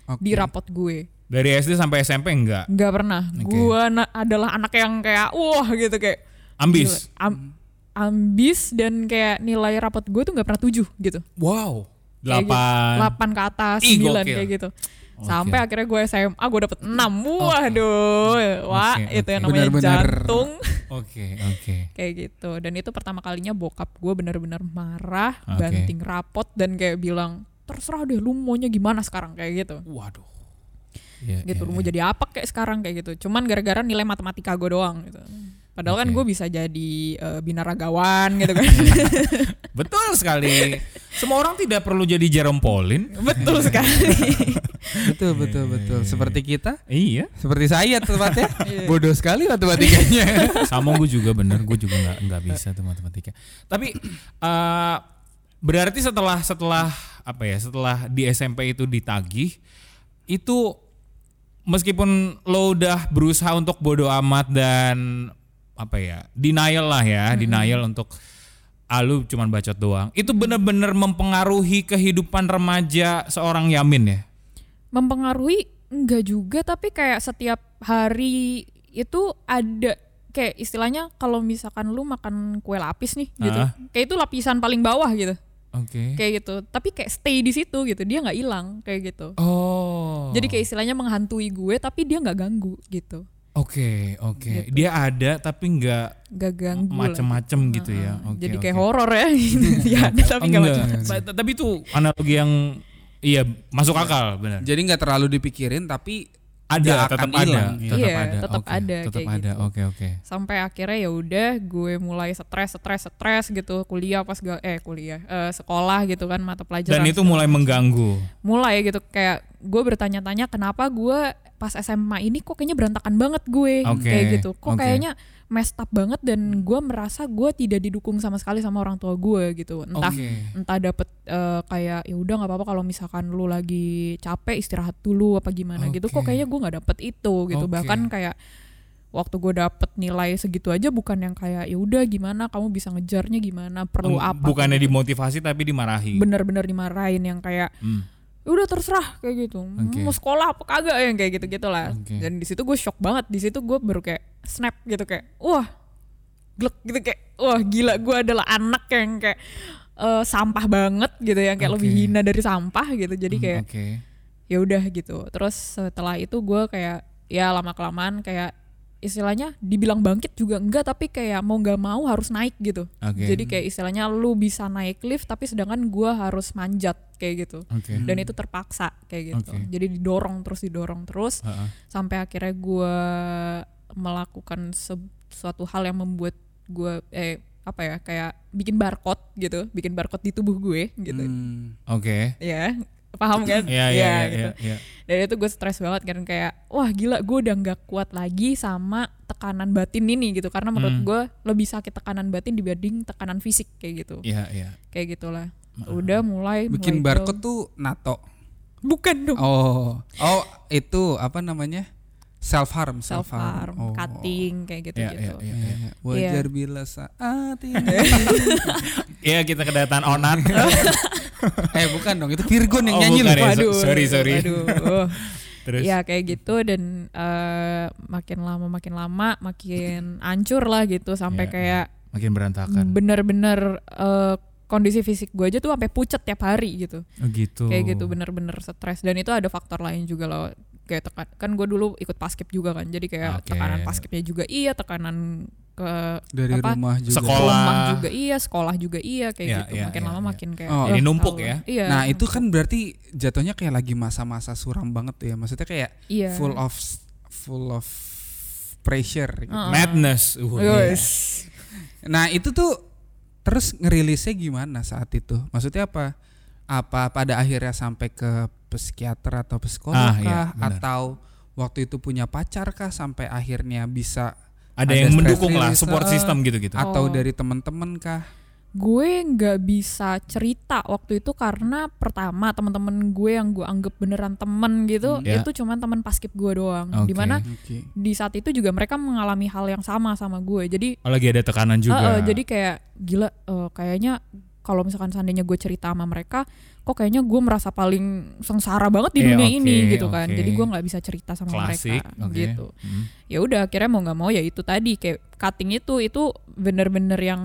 Oke. di rapot gue. dari SD sampai SMP enggak Nggak pernah. Oke. Gue na- adalah anak yang kayak wah gitu kayak ambis. gila. Am- ambis dan kayak nilai rapot gue tuh nggak pernah 7 gitu. Wow. Gitu. Delapan. 8 ke atas, Ih, 9 gokil. kayak gitu. Oke. Sampai akhirnya gue SMA gue dapet 6. Waduh. Wah, Oke, itu yang oke. namanya Benar-benar. jantung. Oke, oke. kayak gitu dan itu pertama kalinya bokap gue benar-benar marah Oke. banting rapot dan kayak bilang terserah deh lu maunya gimana sekarang kayak gitu Waduh. Iya, gitu iya, lu mau iya. jadi apa kayak sekarang kayak gitu cuman gara-gara nilai matematika gue doang gitu padahal kan Oke. gue bisa jadi eh, binaragawan gitu kan Betul sekali. Semua orang tidak perlu jadi Jerome Pauline. betul sekali Betul betul betul. Seperti kita, Iya. seperti saya tepatnya. Iya. Bodoh sekali matematikanya. Sama gue juga bener, gue juga nggak nggak bisa tuh matematika. Tapi eh, berarti setelah setelah apa ya, setelah di SMP itu ditagih, itu meskipun lo udah berusaha untuk bodo amat dan apa ya, denial lah ya, denial untuk ah lu cuman bacot doang. Itu bener-bener mempengaruhi kehidupan remaja seorang Yamin ya. mempengaruhi enggak juga tapi kayak setiap hari itu ada kayak istilahnya kalau misalkan lu makan kue lapis nih gitu Ah. kayak itu lapisan paling bawah gitu Oke. kayak gitu tapi kayak stay di situ gitu dia nggak hilang kayak gitu Oh. jadi kayak istilahnya menghantui gue tapi dia nggak ganggu gitu Oke, oke. Gitu. Dia ada tapi nggak nggak ganggu lah macem-macem gitu ya. Oke, jadi kayak horor ya dia ada tapi nggak Enggak. macem-macem Tapi itu analogi yang iya masuk akal, benar. Jadi nggak terlalu dipikirin tapi Ada, nggak tetap akan ada, hilang. tetap Iya, ada. tetap oke. ada Tetap kayak ada. gitu. Oke, oke. sampai akhirnya ya udah gue mulai stres stres stres gitu kuliah pas gak eh kuliah eh, sekolah gitu kan mata pelajaran Dan itu mulai mengganggu. mulai gitu kayak gue bertanya-tanya kenapa gue pas SMA ini kok kayaknya berantakan banget gue Oke, kayak gitu kok oke. kayaknya messed up banget dan gue merasa gue tidak didukung sama sekali sama orang tua gue gitu entah Oke. entah dapet eh, kayak ya udah nggak apa-apa kalau misalkan lu lagi capek istirahat dulu apa gimana gitu kok kayaknya gue nggak dapet itu gitu Oke. bahkan kayak waktu gue dapet nilai segitu aja bukan yang kayak ya udah gimana kamu bisa ngejarnya gimana perlu Eng- apa Bukannya gitu. dimotivasi tapi dimarahi. bener-bener dimarahin yang kayak Hmm. "Ya udah terserah kayak gitu Oke. mau sekolah apa kagak yang kayak gitu gitulah Oke. dan di situ gue shock banget di situ gue baru kayak snap gitu kayak wah glek gitu kayak wah gila gue adalah anak yang kayak eh, sampah banget gitu yang kayak Oke. lebih hina dari sampah gitu jadi Hmm, kayak Oke. ya udah gitu terus setelah itu gue kayak ya lama kelamaan kayak istilahnya dibilang bangkit juga enggak tapi kayak mau nggak mau harus naik gitu Oke. jadi kayak istilahnya lu bisa naik lift tapi sedangkan gua harus manjat kayak gitu Oke. dan itu terpaksa kayak gitu Oke. jadi didorong terus didorong terus Heeh. sampai akhirnya gua melakukan se- suatu hal yang membuat gua eh apa ya kayak bikin barcode gitu bikin barcode di tubuh gue gitu Hmm. Oke. ya paham kan Iya iya iya gitu. iya, iya. dan itu gue stres banget kan kayak wah gila gue udah nggak kuat lagi sama tekanan batin ini gitu karena menurut Hmm. gue lebih sakit tekanan batin dibanding tekanan fisik kayak gitu Iya iya. kayak gitulah udah mulai Bikin mulai barcode tuh NATO. bukan dong Oh. Oh, itu apa namanya? Self harm, self harm Oh. cutting kayak gitu Iya, gitu iya, Iya, iya. Wajar bila saat ini. Iya kita kedatangan Onat. eh bukan dong, itu Virgon yang Oh, nyanyi bukan loh. ya. So- sorry, sorry. waduh Terus. ya kayak gitu dan eh, makin lama makin lama makin hancur lah gitu sampai Iya, kayak Makin berantakan. bener-bener eh, kondisi fisik gue aja tuh sampai pucet tiap hari gitu Oh gitu. kayak gitu bener-bener stres dan itu ada faktor lain juga loh kayak tekan kan gue dulu ikut paskib juga kan jadi kayak Oke. tekanan paskibnya juga iya tekanan ke Dari apa, rumah juga. Sekolah. rumah juga iya sekolah juga iya kayak Iya, gitu iya, makin iya, lama iya. makin kayak Oh. "Wah, Jadi numpuk tahu ya? lah." iya Nah itu kan berarti jatuhnya kayak lagi masa-masa suram banget tuh ya. Maksudnya kayak iya full of full of pressure. Gitu. Heeh. Madness. Uh, iya. Yes. Nah itu tuh terus ngerilisnya gimana saat itu? Maksudnya apa? Apa pada akhirnya sampai ke psikiater atau psikolog Ah, iya, kah? atau waktu itu punya pacar kah sampai akhirnya bisa Ada Ada yang mendukung lah, support eh, system gitu-gitu. atau Oh. dari teman-teman kah? gue nggak bisa cerita waktu itu karena pertama teman-teman gue yang gue anggap beneran temen gitu Hmm. Ya. itu cuman teman paskib gue doang Oke. di mana Oke. di saat itu juga mereka mengalami hal yang sama sama gue jadi Oh, lagi ada tekanan juga. Heeh, jadi kayak gila eh, kayaknya kalau misalkan seandainya gue cerita sama mereka kok kayaknya gue merasa paling sengsara banget di Iya, dunia oke, ini gitu kan oke. jadi gue nggak bisa cerita sama Klasik. mereka Oke. gitu Hmm. ya udah akhirnya mau nggak mau ya itu tadi kayak cutting itu itu bener-bener yang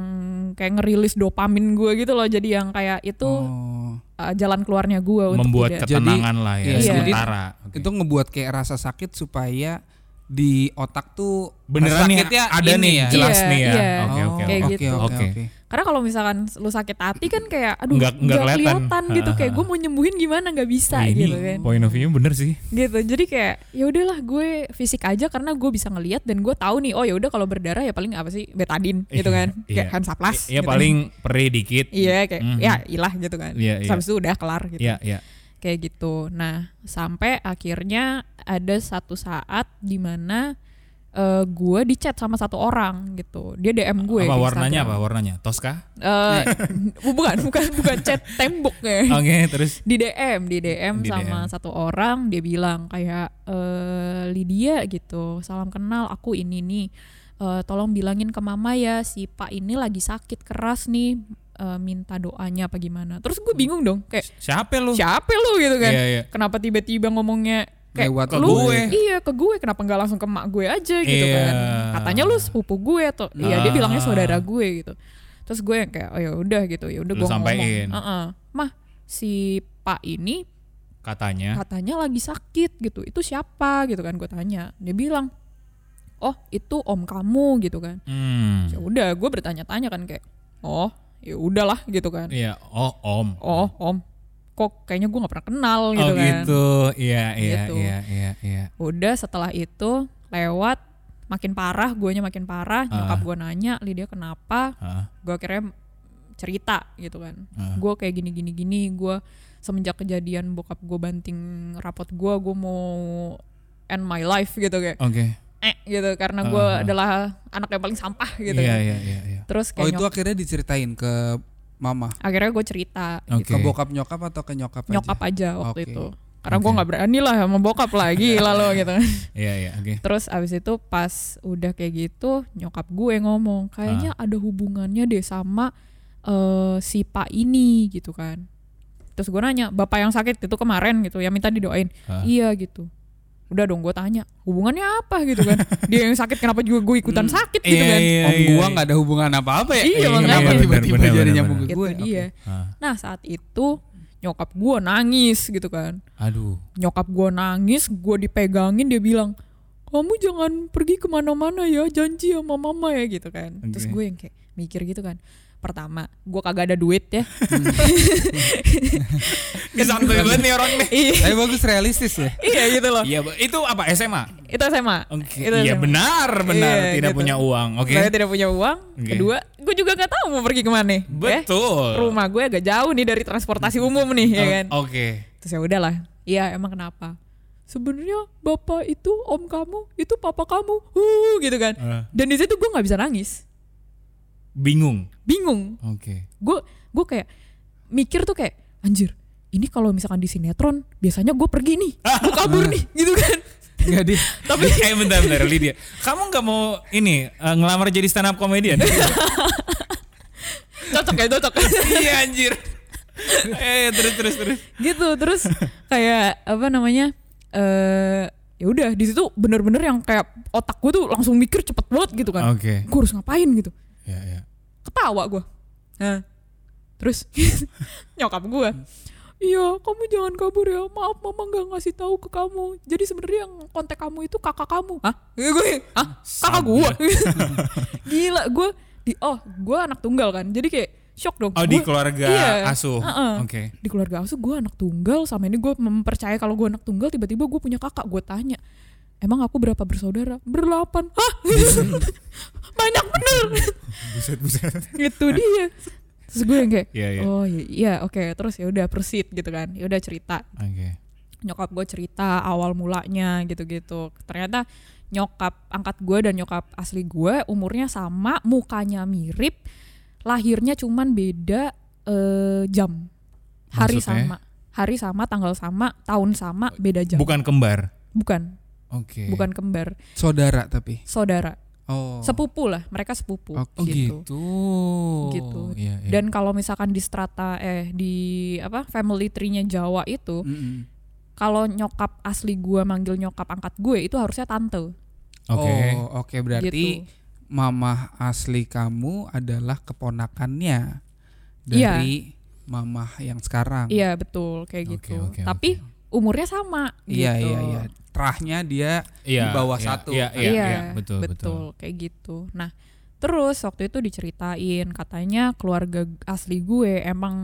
kayak ngerilis dopamin gue gitu loh jadi yang kayak itu Oh. uh, jalan keluarnya gue untuk Membuat tidak ketenangan lah ya iya, jadi- sementara. Oke. Itu ngebuat kayak rasa sakit supaya di otak tuh Beneran rasa nih sakitnya ada ini nih ya. jelas Iya, nih ya. iya. Oke Oh, Kayak oke. gitu. Oke, Oke. oke. Karena kalau misalkan lu sakit hati kan kayak aduh Nggak- nggak kelihatan. kelihatan gitu kayak gue mau nyembuhin gimana nggak bisa ini gitu kan point of view bener sih. gitu jadi kayak ya udahlah gue fisik aja karena gue bisa ngelihat dan gue tahu nih oh ya udah kalau berdarah ya paling apa sih betadin gitu kan kayak Iya. hansaplas Iya gitu. paling perih dikit. iya kayak Mhm. ya ilah gitu kan Iya, Terus iya. habis itu udah kelar gitu Iya iya. kayak gitu nah sampai akhirnya ada satu saat di mana eh gue di chat sama satu orang gitu dia DM gue apa warnanya apa warnanya? Toska? Eh, bukan bukan bukan chat tembok ya Oke terus. di DM di DM Di sama DM. satu orang dia bilang kayak eh Lydia gitu salam kenal aku ini nih Eh, tolong bilangin ke mama ya si Pak ini lagi sakit keras nih eh, minta doanya apa gimana terus gue bingung dong kayak Siapa lu? siapa lu gitu kan Iya iya. kenapa tiba-tiba ngomongnya kayak Lewat ke lu gue. iya ke gue kenapa nggak langsung ke mak gue aja gitu Iya. kan katanya lu sepupu gue atau iya dia Ah. bilangnya saudara gue gitu terus gue yang kayak oh ya udah gitu ya udah gue ngomong sampein. "Heeh. mah si Pak ini Katanya. katanya lagi sakit gitu itu siapa gitu kan gue tanya dia bilang oh itu om kamu gitu kan Hmm. ya udah gue bertanya-tanya kan kayak oh ya udahlah gitu kan Iya. Oh om. oh om kok kayaknya gue nggak pernah kenal gitu oh kan gitu. Iya iya Gitu. iya iya iya. udah setelah itu lewat makin parah guanya makin parah nyokap gue nanya Lydia kenapa Ah, gue akhirnya cerita gitu kan ah. gue kayak gini gini gini gue semenjak kejadian bokap gue banting rapot gue gue mau end my life gitu kayak Oke. eh gitu karena gue Ah, ah. adalah anak yang paling sampah gitu Iya kan. iya iya iya. terus Oh kayak itu nyok- akhirnya diceritain ke mama, akhirnya gue cerita Oke. ke bokap nyokap atau ke nyokap, nyokap aja? aja waktu Oke. itu karena gue Oke. nggak berani lah sama bokap lagi lalu gitu kan Iya iya oke. terus abis itu pas udah kayak gitu nyokap gue ngomong kayaknya Ah. ada hubungannya deh sama eh, si pak ini gitu kan terus gue nanya bapak yang sakit itu kemarin gitu yang minta didoain Ah. iya gitu udah dong gue tanya hubungannya apa? gitu kan. Dia yang sakit kenapa juga gue ikutan sakit? Gitu Iya, kan. iya, Om iya, gua iya. nggak ada hubungan apa-apa ya? Iya, Kenapa makanya. tiba-tiba jadi nyambung ke gue? dia. Ah, nah saat itu nyokap gue nangis gitu kan. Aduh. nyokap gue nangis gue dipegangin dia bilang kamu jangan pergi ke mana-mana ya janji sama mama ya gitu kan. Terus gue yang kayak mikir gitu kan pertama gue kagak ada duit ya Santai banget nih orang nih. iya Tapi bagus realistis ya. iya gitu loh Iya, itu apa SMA? itu SMA Oke. Itu Iya benar, benar. Iya, Tidak gitu. punya uang. Oke. saya tidak punya uang Oke. kedua gue juga nggak tahu mau pergi ke mana Eh, Betul. rumah gue agak jauh nih dari transportasi umum nih ya O- kan Oke. terus ya udahlah iya emang kenapa sebenarnya bapak itu om kamu itu papa kamu uh gitu kan Eh, dan di situ gue nggak bisa nangis bingung. Bingung Oke. gue gue kayak mikir tuh kayak anjir ini kalau misalkan di sinetron biasanya gue pergi nih gue kabur nih gitu kan Enggak di tapi eh bentar bentar Lydia. Kamu nggak mau ini eh, ngelamar jadi stand up comedian? cocok ya cocok iya anjir. eh terus terus terus. gitu terus kayak apa namanya eh ya udah di situ bener-bener yang kayak otak gue tuh langsung mikir cepet banget gitu kan Oke. gue harus ngapain gitu Ya ya. Ketawa gue nah terus nyokap gue iya kamu jangan kabur ya. Maaf mama nggak ngasih tahu ke kamu. Jadi sebenarnya yang kontak kamu itu kakak kamu. Hah? Gue hah? Kakak gue gila gue di oh gue anak tunggal kan. Jadi kayak shock dong. Oh di Gua- keluarga iya, asuh. heeh. Oke. di keluarga asuh gue anak tunggal. Sama ini gue mempercaya kalau gue anak tunggal tiba-tiba gue punya kakak. Gue tanya emang aku berapa bersaudara? Berlapan hah? Banyak bener. Buset buset. itu dia. Terus gue yang kayak Iya iya. oh iya, iya oke terus ya udah proceed gitu kan. Ya udah cerita. Oke. nyokap gue cerita awal mulanya gitu-gitu. Ternyata nyokap angkat gue dan nyokap asli gue umurnya sama mukanya mirip lahirnya cuman beda eh, jam. Hari Maksudnya? sama. Hari sama tanggal sama tahun sama beda jam. Bukan kembar. bukan Oke. bukan kembar saudara tapi. saudara Oh. sepupu lah mereka sepupu Oh, Oh gitu. gitu. Gitu. Iya, iya. dan kalau misalkan di strata eh di apa family tree-nya Jawa itu Mm-mm. kalau nyokap asli gue manggil nyokap angkat gue itu harusnya tante Oke. Oh, oke berarti gitu. mamah asli kamu adalah keponakannya Iya. dari mamah yang sekarang. Iya betul kayak Oke, gitu. oke, Tapi umurnya sama Iya gitu. iya iya. Terahnya dia Iya, di bawah iya, satu. Iya, kan? iya, Iya, iya, betul, betul. kayak gitu. Nah, terus waktu itu diceritain katanya keluarga asli gue emang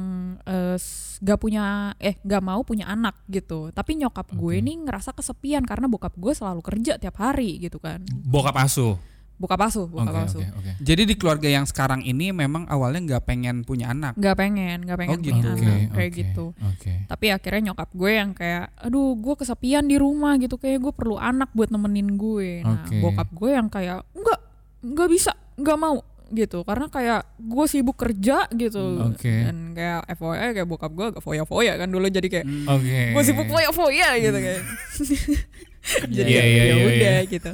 eh, s- gak punya eh gak mau punya anak gitu. Tapi nyokap gue ini ngerasa kesepian karena bokap gue selalu kerja tiap hari gitu kan. Bokap asuh. Bokap asuh, Oke, bokap oke, asuh. oke. Jadi di keluarga yang sekarang ini memang awalnya nggak pengen punya anak. Gak pengen, gak pengen Oh, punya gitu. anak kayak oke, gitu. Oke. Tapi akhirnya nyokap gue yang kayak, aduh gue kesepian di rumah gitu, kayak gue perlu anak buat nemenin gue. Nah, Oke. bokap gue yang kayak, enggak, enggak bisa, enggak mau gitu. Karena kayak gue sibuk kerja gitu. Oke. Dan kayak FYI kayak bokap gue agak foya-foya kan dulu jadi kayak, Hmm. Oke. gue sibuk foya-foya gitu kayak. jadi Iya, ya iya, ya iya, udah iya. gitu.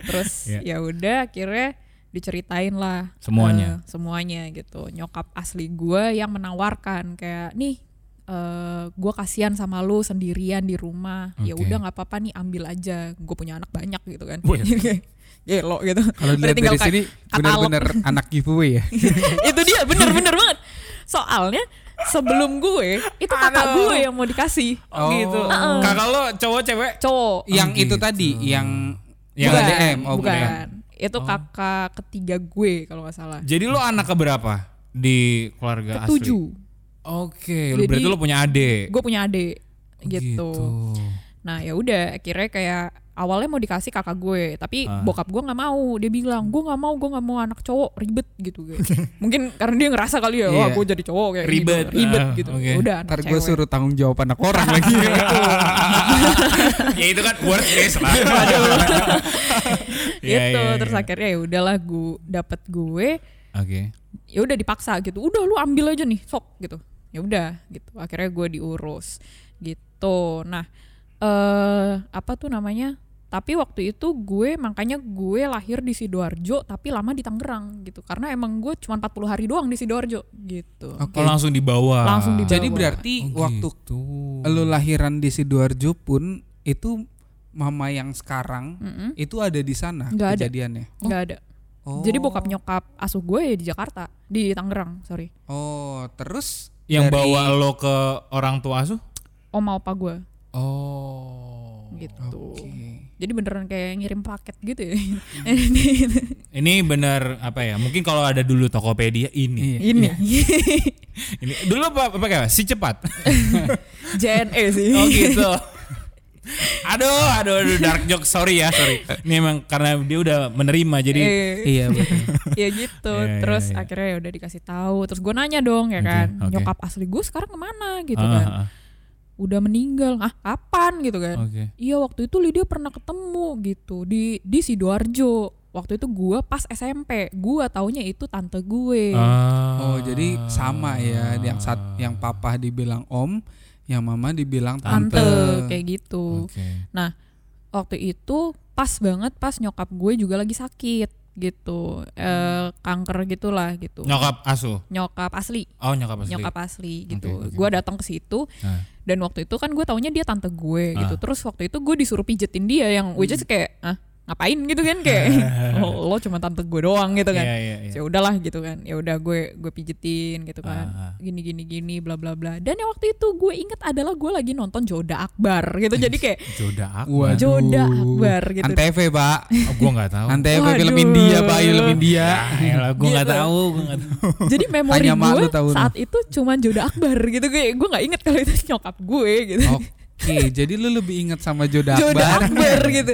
Terus Iya. ya udah akhirnya diceritain lah Semuanya. eh, semuanya gitu nyokap asli gue yang menawarkan kayak nih eh gue kasihan sama lu sendirian di rumah ya Oke. udah nggak apa-apa nih ambil aja gue punya anak banyak gitu kan kayak, gelo gitu Kalau dilihat tinggal dari sini benar-benar anak giveaway ya. itu dia bener-bener banget soalnya sebelum gue itu kakak Aduh. gue yang mau dikasih Oh. gitu. Heeh. Kakak lo cowok cewek? cowok yang Oh, itu gitu. tadi yang Yang bukan DM, oh bukan. bukan. itu Oh. kakak ketiga gue kalau nggak salah Jadi lo anak keberapa di keluarga asli? ketujuh Oke, Jadi- berarti lo punya adik. gue punya adik gitu. Nah ya udah akhirnya kayak awalnya mau dikasih kakak gue, tapi Ah. bokap gue nggak mau. Dia bilang gue nggak mau, gue nggak mau anak cowok ribet gitu. Kayak. Mungkin karena dia ngerasa kali ya, wah Iya. gue jadi cowok kayak Ribet. gitu. ribet Ah, gitu. oke. Ya Udah Ntar gue suruh tanggung jawab anak orang lagi. ya itu kan worst case lah. gitu. Iya, iya, iya. Terus akhirnya ya udahlah gue dapet gue, Oke. ya udah dipaksa gitu. Udah lu ambil aja nih, sok gitu. Ya udah gitu. Akhirnya gue diurus gitu. Nah eh apa tuh namanya? Tapi waktu itu gue makanya gue lahir di sidoarjo tapi lama di Tangerang gitu. Karena emang gue cuma 40 hari doang di sidoarjo gitu. Oke. Oh langsung dibawa. Langsung dibawa. Jadi berarti Oh, waktu gitu. lu lahiran di sidoarjo pun itu mama yang sekarang Mm-mm. itu ada di sana Nggak ada. kejadiannya. Nggak ada. Oh. Jadi bokap nyokap asuh gue ya di Jakarta, di Tangerang, sorry. Oh, terus yang dari- bawa lo ke orang tua asuh? Oma opa gue Oh. gitu. Oke. Jadi beneran kayak ngirim paket gitu ya. Ini bener apa ya? Mungkin kalau ada dulu Tokopedia ini. Iya. Ini Ini dulu apa apa kayak si cepat. JNE sih. oh gitu. Aduh, aduh, aduh, dark joke. Sorry ya, sorry. Ini emang karena dia udah menerima jadi Eh, Iya betul. ya gitu. Iya, iya, Terus iya. akhirnya ya udah dikasih tahu. Terus gue nanya dong ya kan, oke. nyokap asli gue sekarang ke mana gitu Ah, kan. ah, ah. Udah meninggal. Ah kapan gitu kan? Oke. Iya waktu itu Lydia pernah ketemu gitu di di sidoarjo. Waktu itu gue pas SMP, gue taunya itu tante gue. Ah. Oh jadi sama ya yang saat yang papa dibilang om, yang mama dibilang tante, tante. kayak gitu. Oke. Waktu itu pas banget pas nyokap gue juga lagi sakit gitu, eh, kanker gitulah gitu. Nyokap asuh. Nyokap asli, Oh, nyokap asli. nyokap asli gitu. Oke, oke. Gue datang ke situ Nah. Dan waktu itu kan gue taunya dia tante gue gitu. Ah. Terus waktu itu gue disuruh pijetin dia yang which is kayak ah ngapain gitu kan kayak oh, lo cuma tante gue doang gitu kan. Iya, iya, iya. Ya udahlah gitu kan. Ya udah gue gue pijetin gitu kan. Ah. Gini gini gini bla bla bla. Dan yang waktu itu gue inget adalah gue lagi nonton Joda Akbar gitu. Jadi kayak Joda. Waduh. Joda Akbar gitu. Antv pak. Oh, gua nggak tahu. Antv film. India pak, film India. Ya, gue nggak Gitu. tahu, gue nggak tahu. Jadi memori gue saat itu cuman Joda Akbar gitu kayak gue nggak inget kalau itu nyokap gue gitu. Oke, jadi lu lebih ingat sama Joda Joda Akbar. Akbar gitu.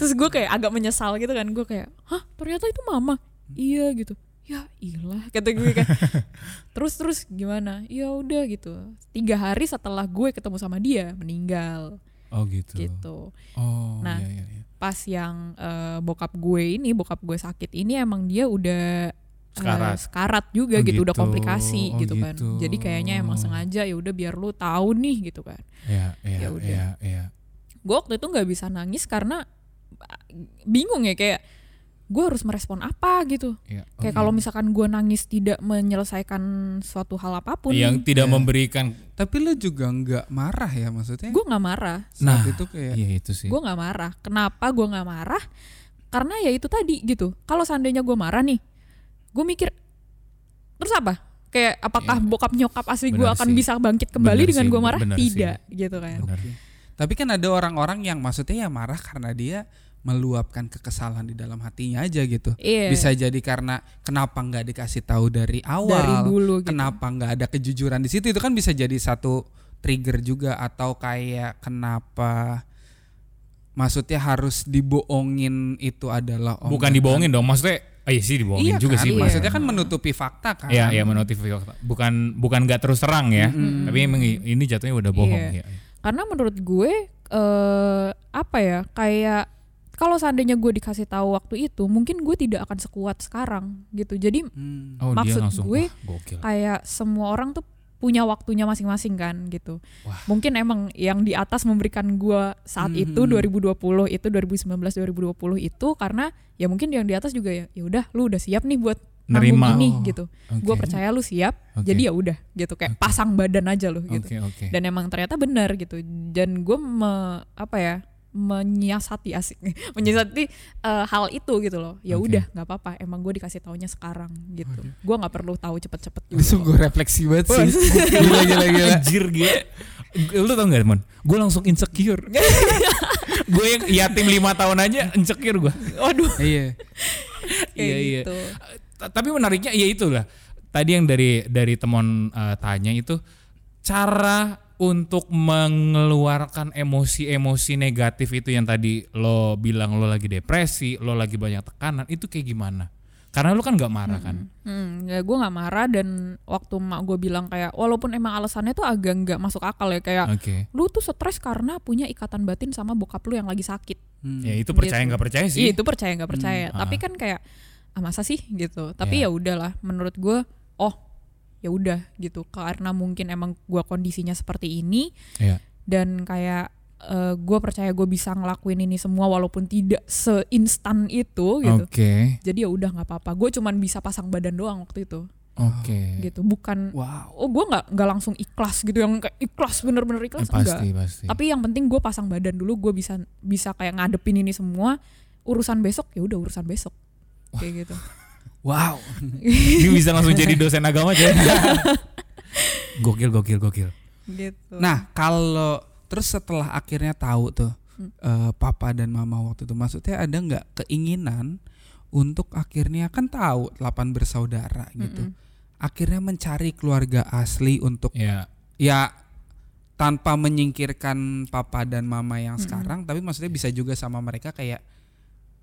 Terus gue kayak agak menyesal gitu kan. Gue kayak, hah ternyata itu mama. Iya gitu. Ya ilah kata gue kan. terus terus gimana? Ya udah gitu. Tiga hari setelah gue ketemu sama dia meninggal Oh gitu. gitu. Oh, Nah, iya, iya, iya. Pas yang eh, bokap gue ini, bokap gue sakit ini emang dia udah Sekarat. sekarat juga Oh, gitu, udah gitu. komplikasi Oh, gitu, kan. gitu. Jadi kayaknya emang sengaja ya udah biar lu tahu nih gitu kan. Iya, iya, Ya udah. iya, iya. gue waktu itu nggak bisa nangis karena bingung ya kayak gue harus merespon apa gitu iya. Oh, kayak iya. kalau misalkan gue nangis tidak menyelesaikan suatu hal apa pun yang tidak Iya. memberikan Tapi lu juga nggak marah ya maksudnya? gue nggak marah Saat Nah, itu kayak Iya itu sih. gue nggak marah kenapa gue nggak marah karena ya itu tadi gitu kalau seandainya gue marah nih gue mikir terus apa kayak apakah Iya. bokap nyokap asli gue akan sih. bisa bangkit kembali Benar dengan sih, gue marah benar sih. tidak gitu kan Benar. Tapi kan ada orang-orang yang maksudnya ya marah karena dia meluapkan kekesalan di dalam hatinya aja gitu. iya Bisa jadi karena kenapa nggak dikasih tahu dari awal, dari dulu gitu kenapa nggak ada kejujuran di situ itu kan bisa jadi satu trigger juga atau kayak kenapa maksudnya harus dibohongin itu adalah Bukan dibohongin dong, maksudnya Oh iya sih dibohongin Iya juga kan? sih. Iya. Maksudnya kan menutupi fakta kan. Iya, iya menotifikasi. Bukan bukan nggak terus terang ya. Tapi emang ini jatuhnya udah bohong Iya. ya. karena menurut gue eh apa ya kayak kalau seandainya gue dikasih tahu waktu itu mungkin gue tidak akan sekuat sekarang gitu jadi Hmm. Oh Maksud langsung gue, wah, gokil. kayak semua orang tuh punya waktunya masing-masing kan gitu Wah. mungkin emang yang di atas memberikan gue saat Mhm. itu 2020 itu 2019 2020 itu karena ya mungkin yang di atas juga ya ya udah lu udah siap nih buat Nerima. ini Oh, gitu Oke. gue percaya lu siap Oke. jadi ya udah gitu kayak pasang badan aja lu gitu Oke, oke. dan emang ternyata benar gitu dan gue me, apa ya menyiasati asik menyiasati eh, hal itu gitu loh ya udah nggak apa-apa emang gue dikasih taunya sekarang gitu gue nggak perlu tahu cepet-cepet juga sungguh refleksi banget sih. gila gila gila. Anjir gila. Lu tau gak Mon? Gue langsung insecure. gue yang yatim lima tahun aja insecure gue. waduh Iya. Iya, iya. gitu Ta- Tapi menariknya ya itulah. Tadi yang dari dari teman eh, tanya itu cara untuk mengeluarkan emosi-emosi negatif itu yang tadi lo bilang lo lagi depresi, lo lagi banyak tekanan, itu kayak gimana? Karena lo kan nggak marah kan? hmm, ya gue nggak marah dan waktu mak gue bilang kayak walaupun emang alasannya tuh agak nggak masuk akal ya kayak Oke. lu tuh stres karena punya ikatan batin sama bokap lu yang lagi sakit Hmm. Ya itu percaya Gitu. nggak percaya Iya sih. itu percaya nggak percaya. Hmm, Tapi ah. kan kayak ah masa sih gitu. Tapi Iya. ya udahlah. Menurut gue, oh ya udah gitu. Karena mungkin emang gue kondisinya seperti ini Iya. dan kayak gue percaya gue bisa ngelakuin ini semua walaupun tidak seinstan itu gitu. Oke. Jadi ya udah nggak apa-apa. Gue cuman bisa pasang badan doang waktu itu Oke. gitu. Bukan Wow. oh gue nggak nggak langsung ikhlas gitu yang kayak ikhlas bener-bener Eh, ikhlas enggak. pasti pasti. Tapi yang penting gue pasang badan dulu, gue bisa bisa kayak ngadepin ini semua. Urusan besok ya udah urusan besok. Kayak gitu. Wow. Ini bisa langsung jadi dosen agama aja. gokil gokil gokil. gitu. Nah, kalau terus setelah akhirnya tahu tuh eh, papa dan mama waktu itu maksudnya ada nggak keinginan untuk akhirnya kan tahu 8 bersaudara gitu Mm-mm. akhirnya mencari keluarga asli untuk Ya. ya tanpa menyingkirkan papa dan mama yang Mm-mm. sekarang tapi maksudnya bisa juga sama mereka kayak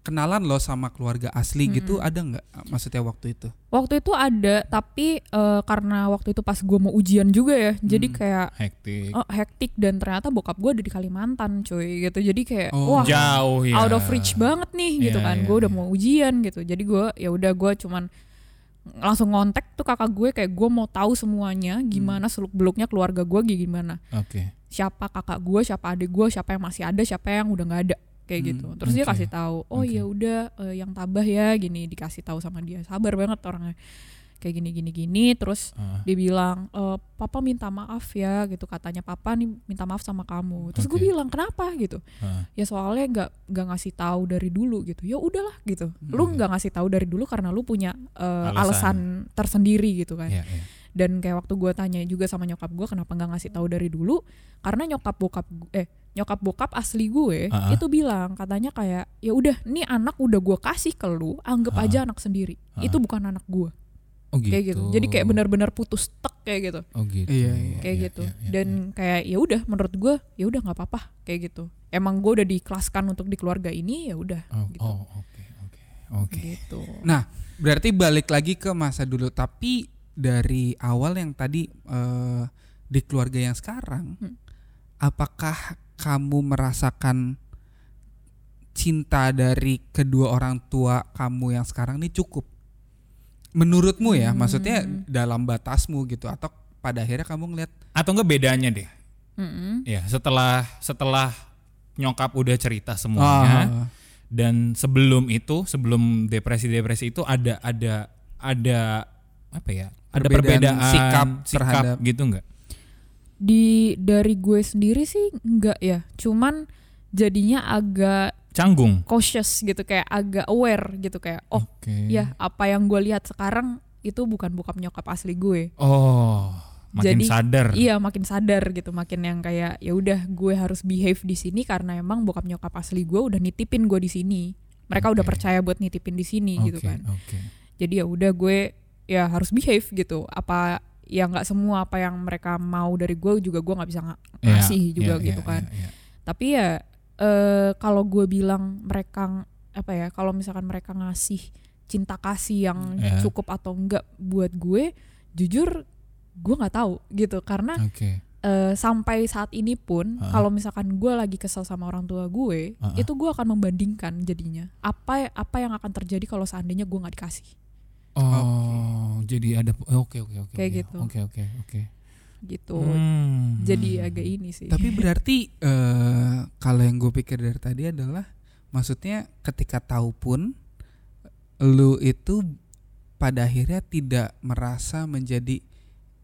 kenalan loh sama keluarga asli gitu Mm-mm. ada nggak maksudnya waktu itu Waktu itu ada, tapi eh, karena waktu itu pas gue mau ujian juga ya, jadi Hmm. kayak Hektik. oh, hektik dan ternyata bokap gue ada di Kalimantan, cuy gitu. Jadi kayak Oh. wah Jauh ya. out of reach banget nih gitu Iya, kan. iya, gue udah iya. mau ujian gitu. Jadi gue ya udah gue cuman langsung ngontek tuh kakak gue kayak gue mau tahu semuanya gimana seluk beluknya keluarga gue gimana Oke. siapa kakak gue siapa adik gue siapa yang masih ada siapa yang udah nggak ada kayak Hmm, gitu terus dia oke. kasih tahu oh Oke. ya udah eh, yang tabah ya gini dikasih tahu sama dia sabar banget orangnya kayak gini gini gini terus Ah. dia bilang e, papa minta maaf ya gitu katanya papa nih minta maaf sama kamu terus gue Oke. bilang kenapa gitu Ah. ya soalnya nggak nggak ngasih tahu dari dulu gitu ya udahlah gitu lu Hmm. nggak ngasih tahu dari dulu karena lu punya eh, Alasan. alasan. tersendiri gitu kan Iya, iya. dan kayak waktu gue tanya juga sama nyokap gue kenapa nggak ngasih tahu dari dulu karena nyokap bokap eh nyokap bokap asli gue ah. itu bilang katanya kayak ya udah nih anak udah gue kasih ke lu anggap Ah. aja anak sendiri Ah. itu bukan anak gue Oh gitu. kayak gitu jadi kayak benar-benar putus tek kayak gitu Oh gitu. Iya, iya. kayak Iya, gitu iya, iya, dan kayak ya udah menurut gue ya udah nggak apa-apa kayak gitu emang gue udah dikelaskan untuk di keluarga ini ya udah Oh, gitu. oh, oke, oke. Oke. gitu Nah, berarti balik lagi ke masa dulu. Tapi dari awal yang tadi eh, di keluarga yang sekarang, Hmm. apakah kamu merasakan cinta dari kedua orang tua kamu yang sekarang ini cukup? Menurutmu ya, Hmm. maksudnya dalam batasmu gitu atau pada akhirnya kamu ngeliat Atau enggak bedanya deh. Mm-mm. Ya, setelah setelah nyokap udah cerita semuanya Ah, dan sebelum itu, sebelum depresi-depresi itu ada ada ada apa ya? Ada Perbedaan perbedaan sikap sikap, terhadap- gitu enggak? Di dari gue sendiri sih enggak ya cuman jadinya agak Canggung. cautious gitu kayak agak aware gitu kayak oh Oke. ya apa yang gue lihat sekarang itu bukan bokap nyokap asli gue Oh, makin Jadi, sadar. iya makin sadar gitu makin yang kayak ya udah gue harus behave di sini karena emang bokap nyokap asli gue udah nitipin gue di sini mereka udah Oke. percaya buat nitipin di sini gitu Oke, kan Oke. jadi ya udah gue ya harus behave gitu apa ya nggak semua apa yang mereka mau dari gue juga gue nggak bisa Iya, ngasih juga iya, gitu iya, kan iya, iya. tapi ya eh kalau gue bilang mereka apa ya kalau misalkan mereka ngasih cinta kasih yang Ya. cukup atau enggak buat gue jujur gue nggak tahu gitu karena Oke. eh, sampai saat ini pun Ha-ha. kalau misalkan gue lagi kesel sama orang tua gue Ha-ha. itu gue akan membandingkan jadinya apa apa yang akan terjadi kalau seandainya gue nggak dikasih Oh, jadi ada oke oke oke. Kayak oke. gitu. Oke oke oke. gitu Hmm. jadi agak ini sih Tapi berarti eh kalau yang gue pikir dari tadi adalah maksudnya ketika tahu pun lu itu pada akhirnya tidak merasa menjadi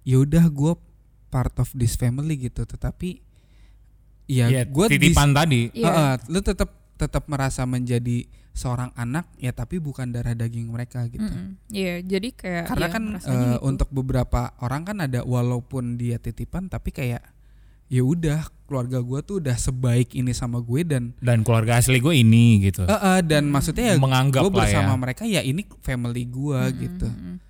yaudah gue part of this family gitu, tetapi ya Ya, gue titipan tadi. Iya. lu tetap tetap merasa menjadi seorang anak ya tapi bukan darah daging mereka gitu. Iya, jadi kayak Karena ya, kan eh, gitu. untuk beberapa orang kan ada walaupun dia titipan tapi kayak ya udah keluarga gue tuh udah sebaik ini sama gue dan Dan keluarga asli gue ini gitu. eh, eh, dan Hmm. maksudnya ya Menganggap gue lah bersama ya. mereka ya ini family gue Mm-mm, gitu. mm-mm. Eh,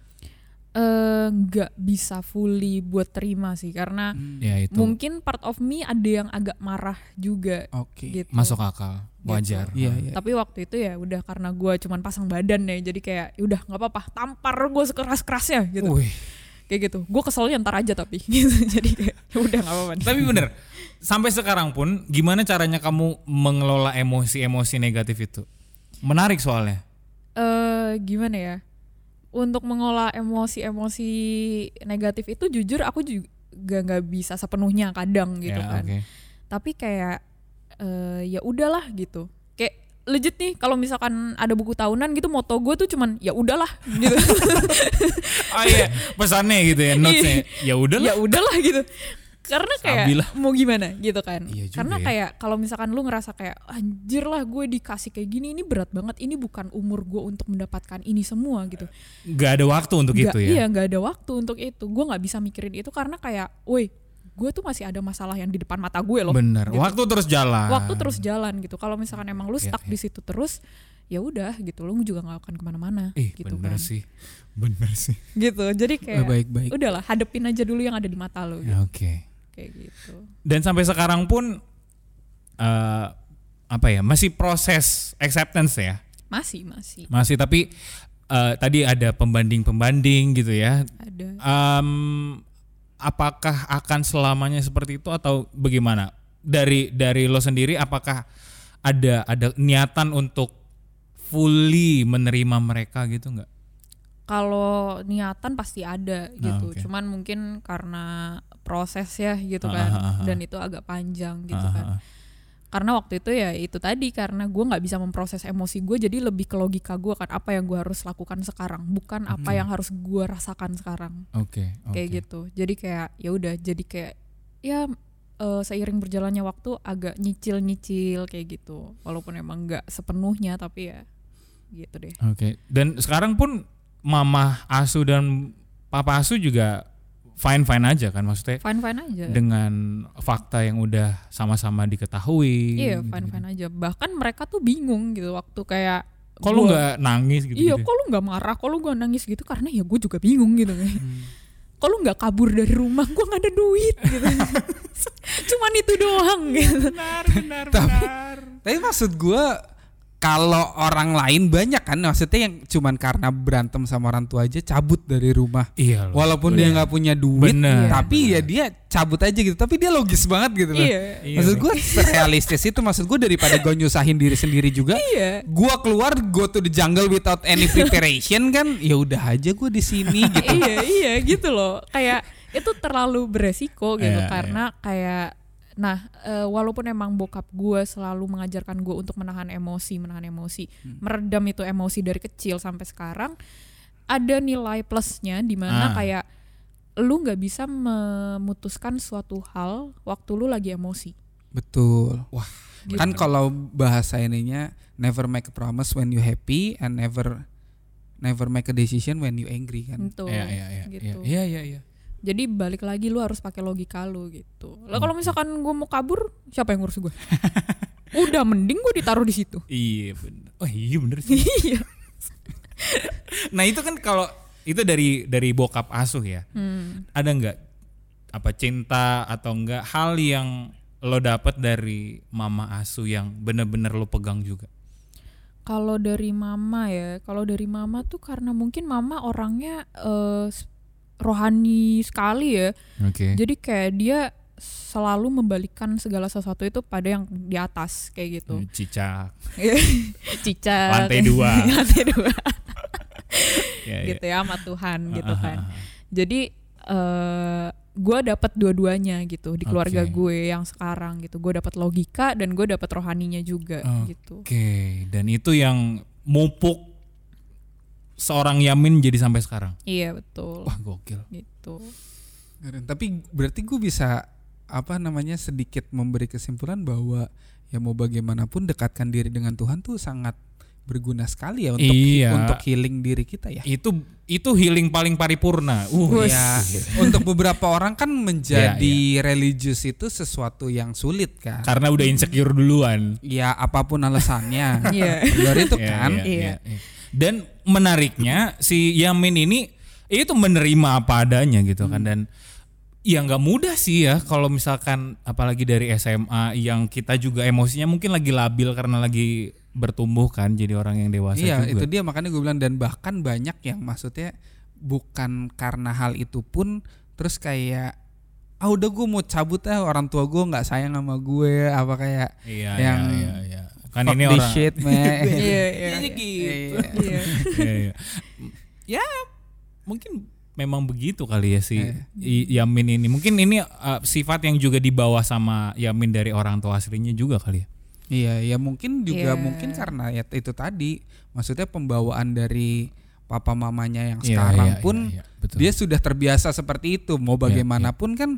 nggak bisa fully buat terima sih karena Hmm, Ya itu. mungkin part of me ada yang agak marah juga Oke. gitu. Masuk akal. Wajar. Iya iya. Tapi waktu itu ya udah karena gue cuman pasang badan ya jadi kayak ya udah nggak apa-apa tampar gue sekeras kerasnya gitu Wih. kayak gitu gue keselnya ntar aja tapi gitu jadi kayak ya udah nggak apa-apa Tapi bener. Sampai sekarang pun gimana caranya kamu mengelola emosi-emosi negatif itu? Menarik soalnya. eh gimana ya untuk mengolah emosi-emosi negatif itu jujur aku juga nggak bisa sepenuhnya kadang gitu Ya, kan. oke. tapi kayak eh, ya udahlah gitu. Kayak legit nih kalau misalkan ada buku tahunan gitu moto gue tuh cuman ya udahlah gitu. Oh iya, pesannya gitu ya, notesnya. Ya udah ya udahlah gitu karena kayak Sabi lah. mau gimana gitu kan Iya juga karena ya. kayak kalau misalkan lu ngerasa kayak anjir lah gue dikasih kayak gini ini berat banget ini bukan umur gue untuk mendapatkan ini semua gitu Gak ada waktu untuk Nggak- itu ya. iya nggak ada waktu untuk itu gue nggak bisa mikirin itu karena kayak woi gue tuh masih ada masalah yang di depan mata gue loh Bener. gitu. Waktu terus jalan. waktu terus jalan gitu kalau misalkan emang lu Iya, stuck iya. di situ terus ya udah gitu lu juga nggak akan ke mana-mana Ih, gitu bener kan sih. Bener sih. gitu jadi Eh, kayak baik-baik. udahlah hadepin aja dulu yang ada di mata lu Ya, gitu. Oke. Kayak gitu Dan sampai sekarang pun eh apa ya? Masih proses acceptance ya. masih masih Masih tapi eh, tadi ada pembanding-pembanding gitu ya. ada Em, apakah akan selamanya seperti itu atau bagaimana? Dari dari lo sendiri apakah ada ada niatan untuk fully menerima mereka gitu nggak? Kalau niatan pasti ada gitu oke. cuman mungkin karena proses ya gitu Ah, kan ah, ah, ah. dan itu agak panjang gitu Ah, kan ah, ah. karena waktu itu ya itu tadi karena gue nggak bisa memproses emosi gue jadi lebih ke logika gue kan apa yang gue harus lakukan sekarang bukan apa Hmm. yang harus gue rasakan sekarang Oke. kayak oke. gitu jadi kayak ya udah jadi kayak ya eh, seiring berjalannya waktu agak nyicil nyicil kayak gitu walaupun emang nggak sepenuhnya tapi ya gitu deh Oke. Dan sekarang pun mama Asu dan papa Asu juga fine fine aja kan maksudnya fine fine aja dengan fakta yang udah sama-sama diketahui. iya gitu-gitu. fine fine aja bahkan mereka tuh bingung gitu waktu kayak Kok lu nggak nangis gitu? iya kok lu nggak marah kok lu nggak nangis gitu karena ya gue juga bingung gitu kayak kok lu nggak kabur dari rumah gue nggak ada duit gitu cuman itu doang gitu Benar, benar, Tapi- benar. Tapi maksud gue kalau orang lain banyak kan maksudnya yang cuman karena berantem sama orang tua aja cabut dari rumah. Iya loh. Walaupun dia Iya. nggak punya duit, Bener, tapi bener. ya dia cabut aja gitu. Tapi dia logis banget gitu loh. iya Iya, maksud gue realistis itu maksud gue daripada gue nyusahin diri sendiri juga. iya Gua keluar go to the jungle without any preparation kan ya udah aja gue di sini gitu. iya iya gitu loh kayak itu terlalu beresiko gitu Iya, karena kayak nah eh, walaupun emang bokap gue selalu mengajarkan gue untuk menahan emosi menahan emosi Hmm. meredam itu emosi dari kecil sampai sekarang ada nilai plusnya di Ah. mana kayak lu nggak bisa memutuskan suatu hal waktu lu lagi emosi Betul. Wah, Gitu. Kan kalau bahasa ininya never make a promise when you happy and never never make a decision when you angry kan. Iya, iya, iya, gitu. iya, iya, iya. Jadi balik lagi lu harus pakai logika lu gitu. Lah kalau misalkan gue mau kabur, siapa yang ngurus gue? Udah mending gue ditaruh di situ. Iya bener. Oh iya bener sih. Iya. nah itu kan kalau itu dari dari bokap asuh ya. Hmm. Ada nggak apa cinta atau enggak hal yang lo dapet dari mama asuh yang bener-bener lo pegang juga? Kalau dari mama ya, kalau dari mama tuh karena mungkin mama orangnya s- rohani sekali ya. Oke. Jadi kayak dia selalu membalikan segala sesuatu itu pada yang di atas kayak gitu. Cicak. Cica. Hmm. Lantai dua. Lantai dua. Ya, ya. gitu ya sama Tuhan gitu Ah, ah, kan. ah, ah. Jadi eh gue dapat dua-duanya gitu di keluarga Oke. gue yang sekarang gitu. Gue dapat logika dan gue dapat rohaninya juga Oke. gitu. Oke, dan itu yang mupuk seorang Yamin jadi sampai sekarang. Iya betul. Wah, gokil. Gitu. Keren. Tapi berarti gue bisa apa namanya sedikit memberi kesimpulan bahwa ya mau bagaimanapun dekatkan diri dengan Tuhan tuh sangat berguna sekali ya untuk Iya. untuk healing diri kita ya. Itu itu healing paling paripurna. Uh. Ya, untuk beberapa orang kan menjadi Iya, religious itu sesuatu yang sulit kan. karena udah insecure duluan. Ya apa pun alasannya. Iya. Luar itu Iya, kan. iya, Iya. Iya. Dan menariknya si Yamin ini itu menerima apa adanya gitu kan dan ya nggak mudah sih ya kalau misalkan apalagi dari SMA yang kita juga emosinya mungkin lagi labil karena lagi bertumbuh kan jadi orang yang dewasa Iya, juga. itu dia makanya gue bilang dan bahkan banyak yang maksudnya bukan karena hal itu pun terus kayak ah udah gue mau cabut ah orang tua gue nggak sayang sama gue apa kayak Iya, yang iya, iya, iya. Kan fuck ini orang shit man. Iya, iya, Iya, gitu. Iya. Iya. Iya, ya mungkin memang begitu kali ya si Iya. I- Yamin ini. Mungkin ini uh, sifat yang juga dibawa sama Yamin dari orang tua aslinya juga kali ya. Iya, ya mungkin juga Iya. mungkin karena ya itu tadi maksudnya pembawaan dari papa mamanya yang sekarang iya, pun iya, iya, betul. dia sudah terbiasa seperti itu. Mau bagaimanapun kan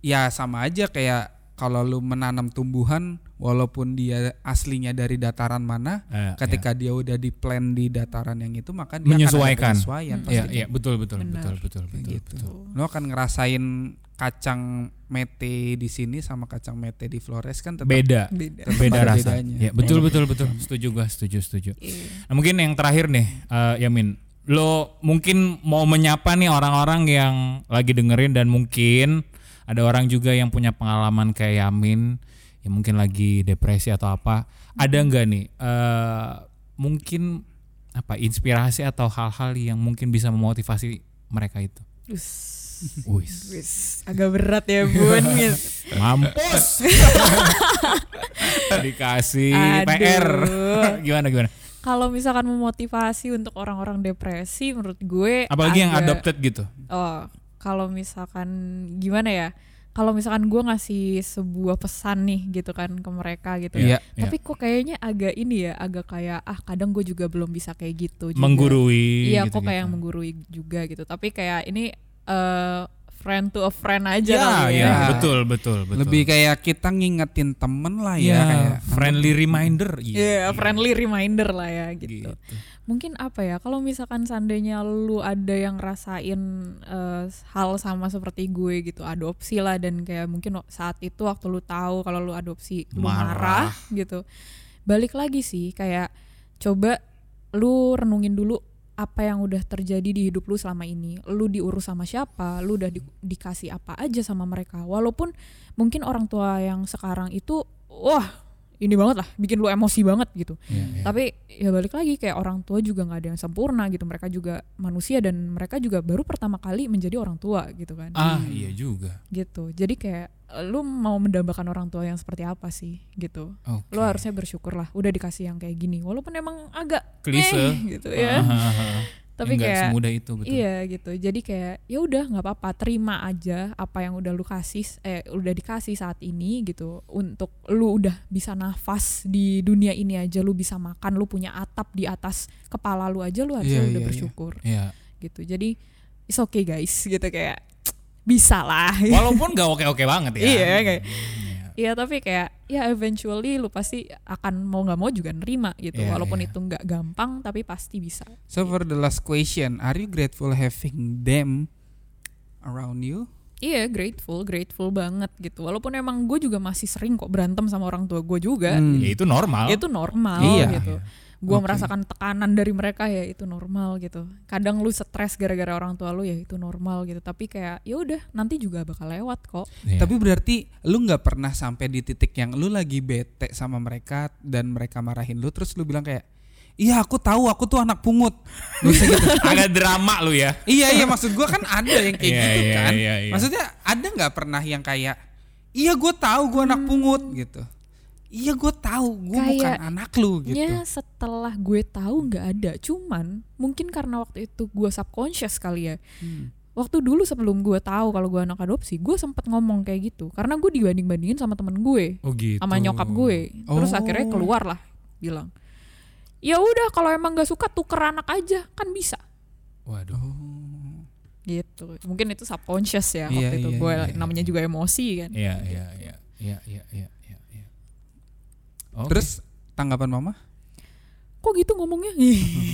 ya sama aja kayak kalau lu menanam tumbuhan walaupun dia aslinya dari dataran mana Eh, ketika dia udah di plan di dataran yang itu maka dia Menyesuaikan. akan ada penyesuaian ya, pasti. ya, betul betul Benar. betul betul betul. gitu. betul. Lu akan ngerasain kacang mete di sini sama kacang mete di Flores kan tetap Beda. beda tetap Beda rasa. bedanya. Ya, betul betul betul. Setuju gua, setuju setuju. Iya. Nah, mungkin yang terakhir nih, eh, Yamin, lo mungkin mau menyapa nih orang-orang yang lagi dengerin dan mungkin ada orang juga yang punya pengalaman kayak Yamin, yang mungkin lagi depresi atau apa. Ada nggak nih, eh, mungkin apa inspirasi atau hal-hal yang mungkin bisa memotivasi mereka itu? Us. Wis, Wis, agak berat ya bun mampus. Dikasih Aduh. PR. gimana gimana? Kalau misalkan memotivasi untuk orang-orang depresi, menurut gue Apalagi yang agak- adopted gitu. Oh, kalau misalkan gimana ya? Kalau misalkan gue ngasih sebuah pesan nih gitu kan ke mereka gitu. Iya. Tapi kok kayaknya agak ini ya, agak kayak ah kadang gue juga belum bisa kayak gitu. Juga. menggurui Iya, gitu, kok kayak yang menggurui juga gitu. Tapi kayak ini eh friend to a friend aja ya, kali ya, ya. betul betul betul Lebih kayak kita ngingetin temen lah ya, ya kayak friendly reminder Iya, friendly reminder lah ya gitu. gitu. Mungkin apa ya? Kalau misalkan seandainya lu ada yang rasain eh, hal sama seperti gue gitu, adopsi lah dan kayak mungkin saat itu waktu lu tahu kalau lu adopsi lu Marah. marah gitu. Balik lagi sih kayak coba lu renungin dulu apa yang udah terjadi di hidup lu selama ini. Lu diurus sama siapa? Lu udah di- dikasih apa aja sama mereka? Walaupun mungkin orang tua yang sekarang itu wah, ini banget lah, bikin lu emosi banget gitu. Ya, ya. Tapi ya balik lagi kayak orang tua juga nggak ada yang sempurna gitu. Mereka juga manusia dan mereka juga baru pertama kali menjadi orang tua gitu kan. ah iya juga Gitu. Jadi kayak lu mau mendambakan orang tua yang seperti apa sih gitu. Oke. Lu harusnya bersyukur lah udah dikasih yang kayak gini. Walaupun emang agak Klise. eh, gitu ya. Ah. Tapi Nggak kayak semudah itu betul Iya gitu. Jadi kayak ya udah nggak apa-apa, terima aja apa yang udah lu kasih eh udah dikasih saat ini gitu. Untuk lu udah bisa nafas di dunia ini aja, lu bisa makan, lu punya atap di atas kepala lu aja lu harusnya Iya, udah iya, iya. bersyukur Iya. gitu. Jadi it's okay guys gitu kayak bisa lah. walaupun nggak oke oke banget ya Iya, kayak- Iya. Iya tapi kayak ya eventually lu pasti akan mau nggak mau juga nerima gitu. Iya, Walaupun iya. itu nggak gampang tapi pasti bisa. So for the last question, are you grateful having them around you? Iya grateful, grateful banget gitu. Walaupun emang gue juga masih sering kok berantem sama orang tua gue juga. Hmm. ya itu normal Itu normal Iya. gitu. Gue Oke. merasakan tekanan dari mereka ya itu normal gitu. Kadang lu stres gara-gara orang tua lu ya itu normal gitu. Tapi kayak ya udah nanti juga bakal lewat kok. Iya. Tapi berarti lu nggak pernah sampai di titik yang lu lagi bete sama mereka dan mereka marahin lu terus lu bilang kayak Iya aku tahu aku tuh anak pungut. Gitu. agak drama lu ya iya iya maksud gua kan ada yang kayak Iya, gitu iya, kan. iya, iya. Maksudnya ada nggak pernah yang kayak iya gue tahu gue anak pungut gitu. Iya gue tahu gue bukan anak lu gitu. Setelah gue tahu nggak ada. Cuman mungkin karena waktu itu gue subconscious kali ya. Hmm. Waktu dulu sebelum gue tahu kalau gue anak adopsi, gue sempet ngomong kayak gitu. Karena gue dibanding bandingin sama temen gue. oh gitu sama nyokap gue. Terus Oh. akhirnya keluar lah bilang, ya udah kalau emang gak suka tuker anak aja kan bisa. waduh Gitu. Mungkin itu subconscious ya Iya, waktu itu iya, gue iya, namanya juga emosi kan. iya iya iya iya iya iya iya iya. Oke. Terus tanggapan mama? Kok gitu ngomongnya?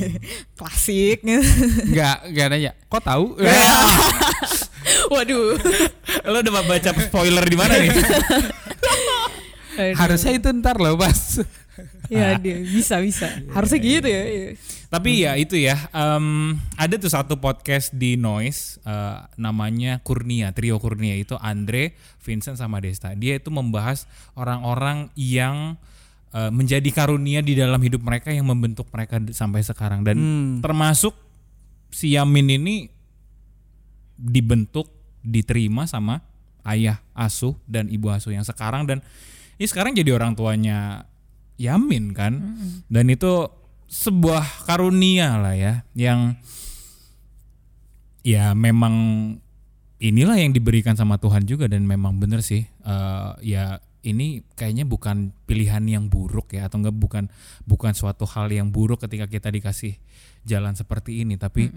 Klasik. Enggak, enggak nanya. Kok tahu? Waduh. lo udah baca spoiler di mana nih Harusnya itu ntar loh pas. ya dia bisa bisa. Harusnya gitu ya. iya. Tapi ya itu ya, em, ada tuh satu podcast di Noise, eh, namanya Kurnia, Trio Kurnia itu Andre, Vincent sama Desta. Dia itu membahas orang-orang yang eh, menjadi karunia di dalam hidup mereka yang membentuk mereka sampai sekarang. Dan Hmm. termasuk si Yamin ini dibentuk, diterima sama ayah asuh dan ibu asuh yang sekarang. Dan ini sekarang jadi orang tuanya Yamin kan? Dan itu sebuah karunia lah ya yang ya memang inilah yang diberikan sama Tuhan juga dan memang bener sih eh, ya ini kayaknya bukan pilihan yang buruk ya atau enggak bukan bukan suatu hal yang buruk ketika kita dikasih jalan seperti ini tapi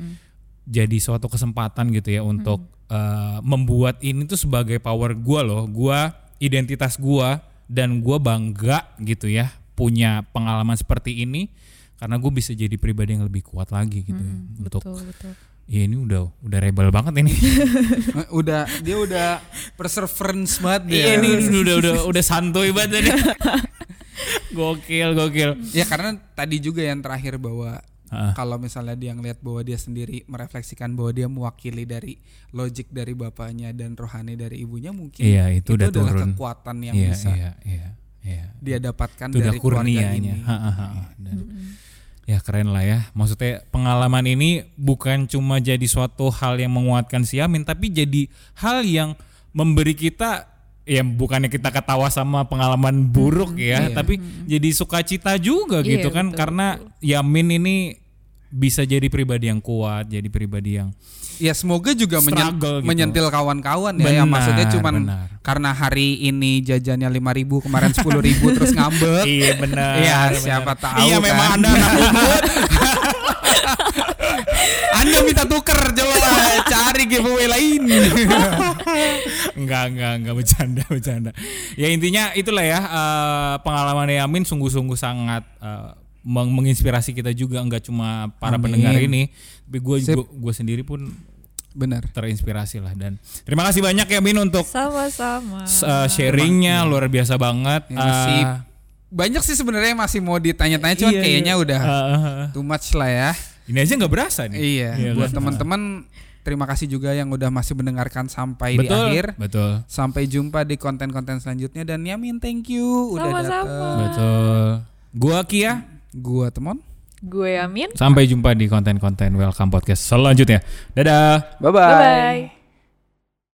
jadi suatu kesempatan gitu ya untuk eh, membuat ini tuh sebagai power gua loh gua identitas gua dan gua bangga gitu ya punya pengalaman seperti ini karena gue bisa jadi pribadi yang lebih kuat lagi gitu ya, untuk betul betul ya ini udah udah rebel banget ini Eh, udah dia udah perseverance banget dia. iya ini udah udah udah, udah santuy banget ini gokil gokil Ya karena tadi juga yang terakhir bahwa Heeh. kalau misalnya dia ngelihat bahwa dia sendiri merefleksikan bahwa dia mewakili dari logik dari bapaknya dan rohani dari ibunya mungkin Iya, itu udah adalah turun. kekuatan yang iya bisa iya iya iya dia dapatkan itu udah dari keluarga kurnianya ini. Ha, ha, ha. Dan, ya keren lah ya. Maksudnya pengalaman ini bukan cuma jadi suatu hal yang menguatkan si Amin tapi jadi hal yang memberi kita ya bukannya kita ketawa sama pengalaman buruk ya Iya. tapi jadi sukacita juga Iya, gitu kan. betul, karena Yamin ini bisa jadi pribadi yang kuat jadi pribadi yang Ya semoga juga menyen- gitu. menyentil kawan-kawan ya yang Benar, maksudnya cuman benar. karena hari ini jajannya 5000 kemarin 10000 terus ngambek. iya benar Iya, benar. siapa tahu iya kan. memang anda Anda minta tuker coba cari giveaway lain. enggak enggak enggak bercanda bercanda ya intinya itulah ya eh, pengalaman Yamin sungguh-sungguh sangat eh, meng- menginspirasi kita juga enggak cuma para Amin. pendengar ini tapi gue gue sendiri pun Benar. terinspirasi lah dan terima kasih banyak ya Min untuk sama-sama eh, sharingnya luar biasa banget Ya, masih Eh, banyak sih sebenarnya yang masih mau ditanya-tanya cuman iya, kayaknya iya. udah eh. too much lah ya. ini aja nggak berasa nih Iya, Iya buat kan? teman-teman terima kasih juga yang udah masih mendengarkan sampai di betul akhir. betul Sampai jumpa di konten-konten selanjutnya dan Yamin thank you udah Sama-sama. datang. betul gua Kia Gua Temon. gue Amin sampai jumpa di konten-konten Welcome Podcast selanjutnya. Dadah. Bye bye bye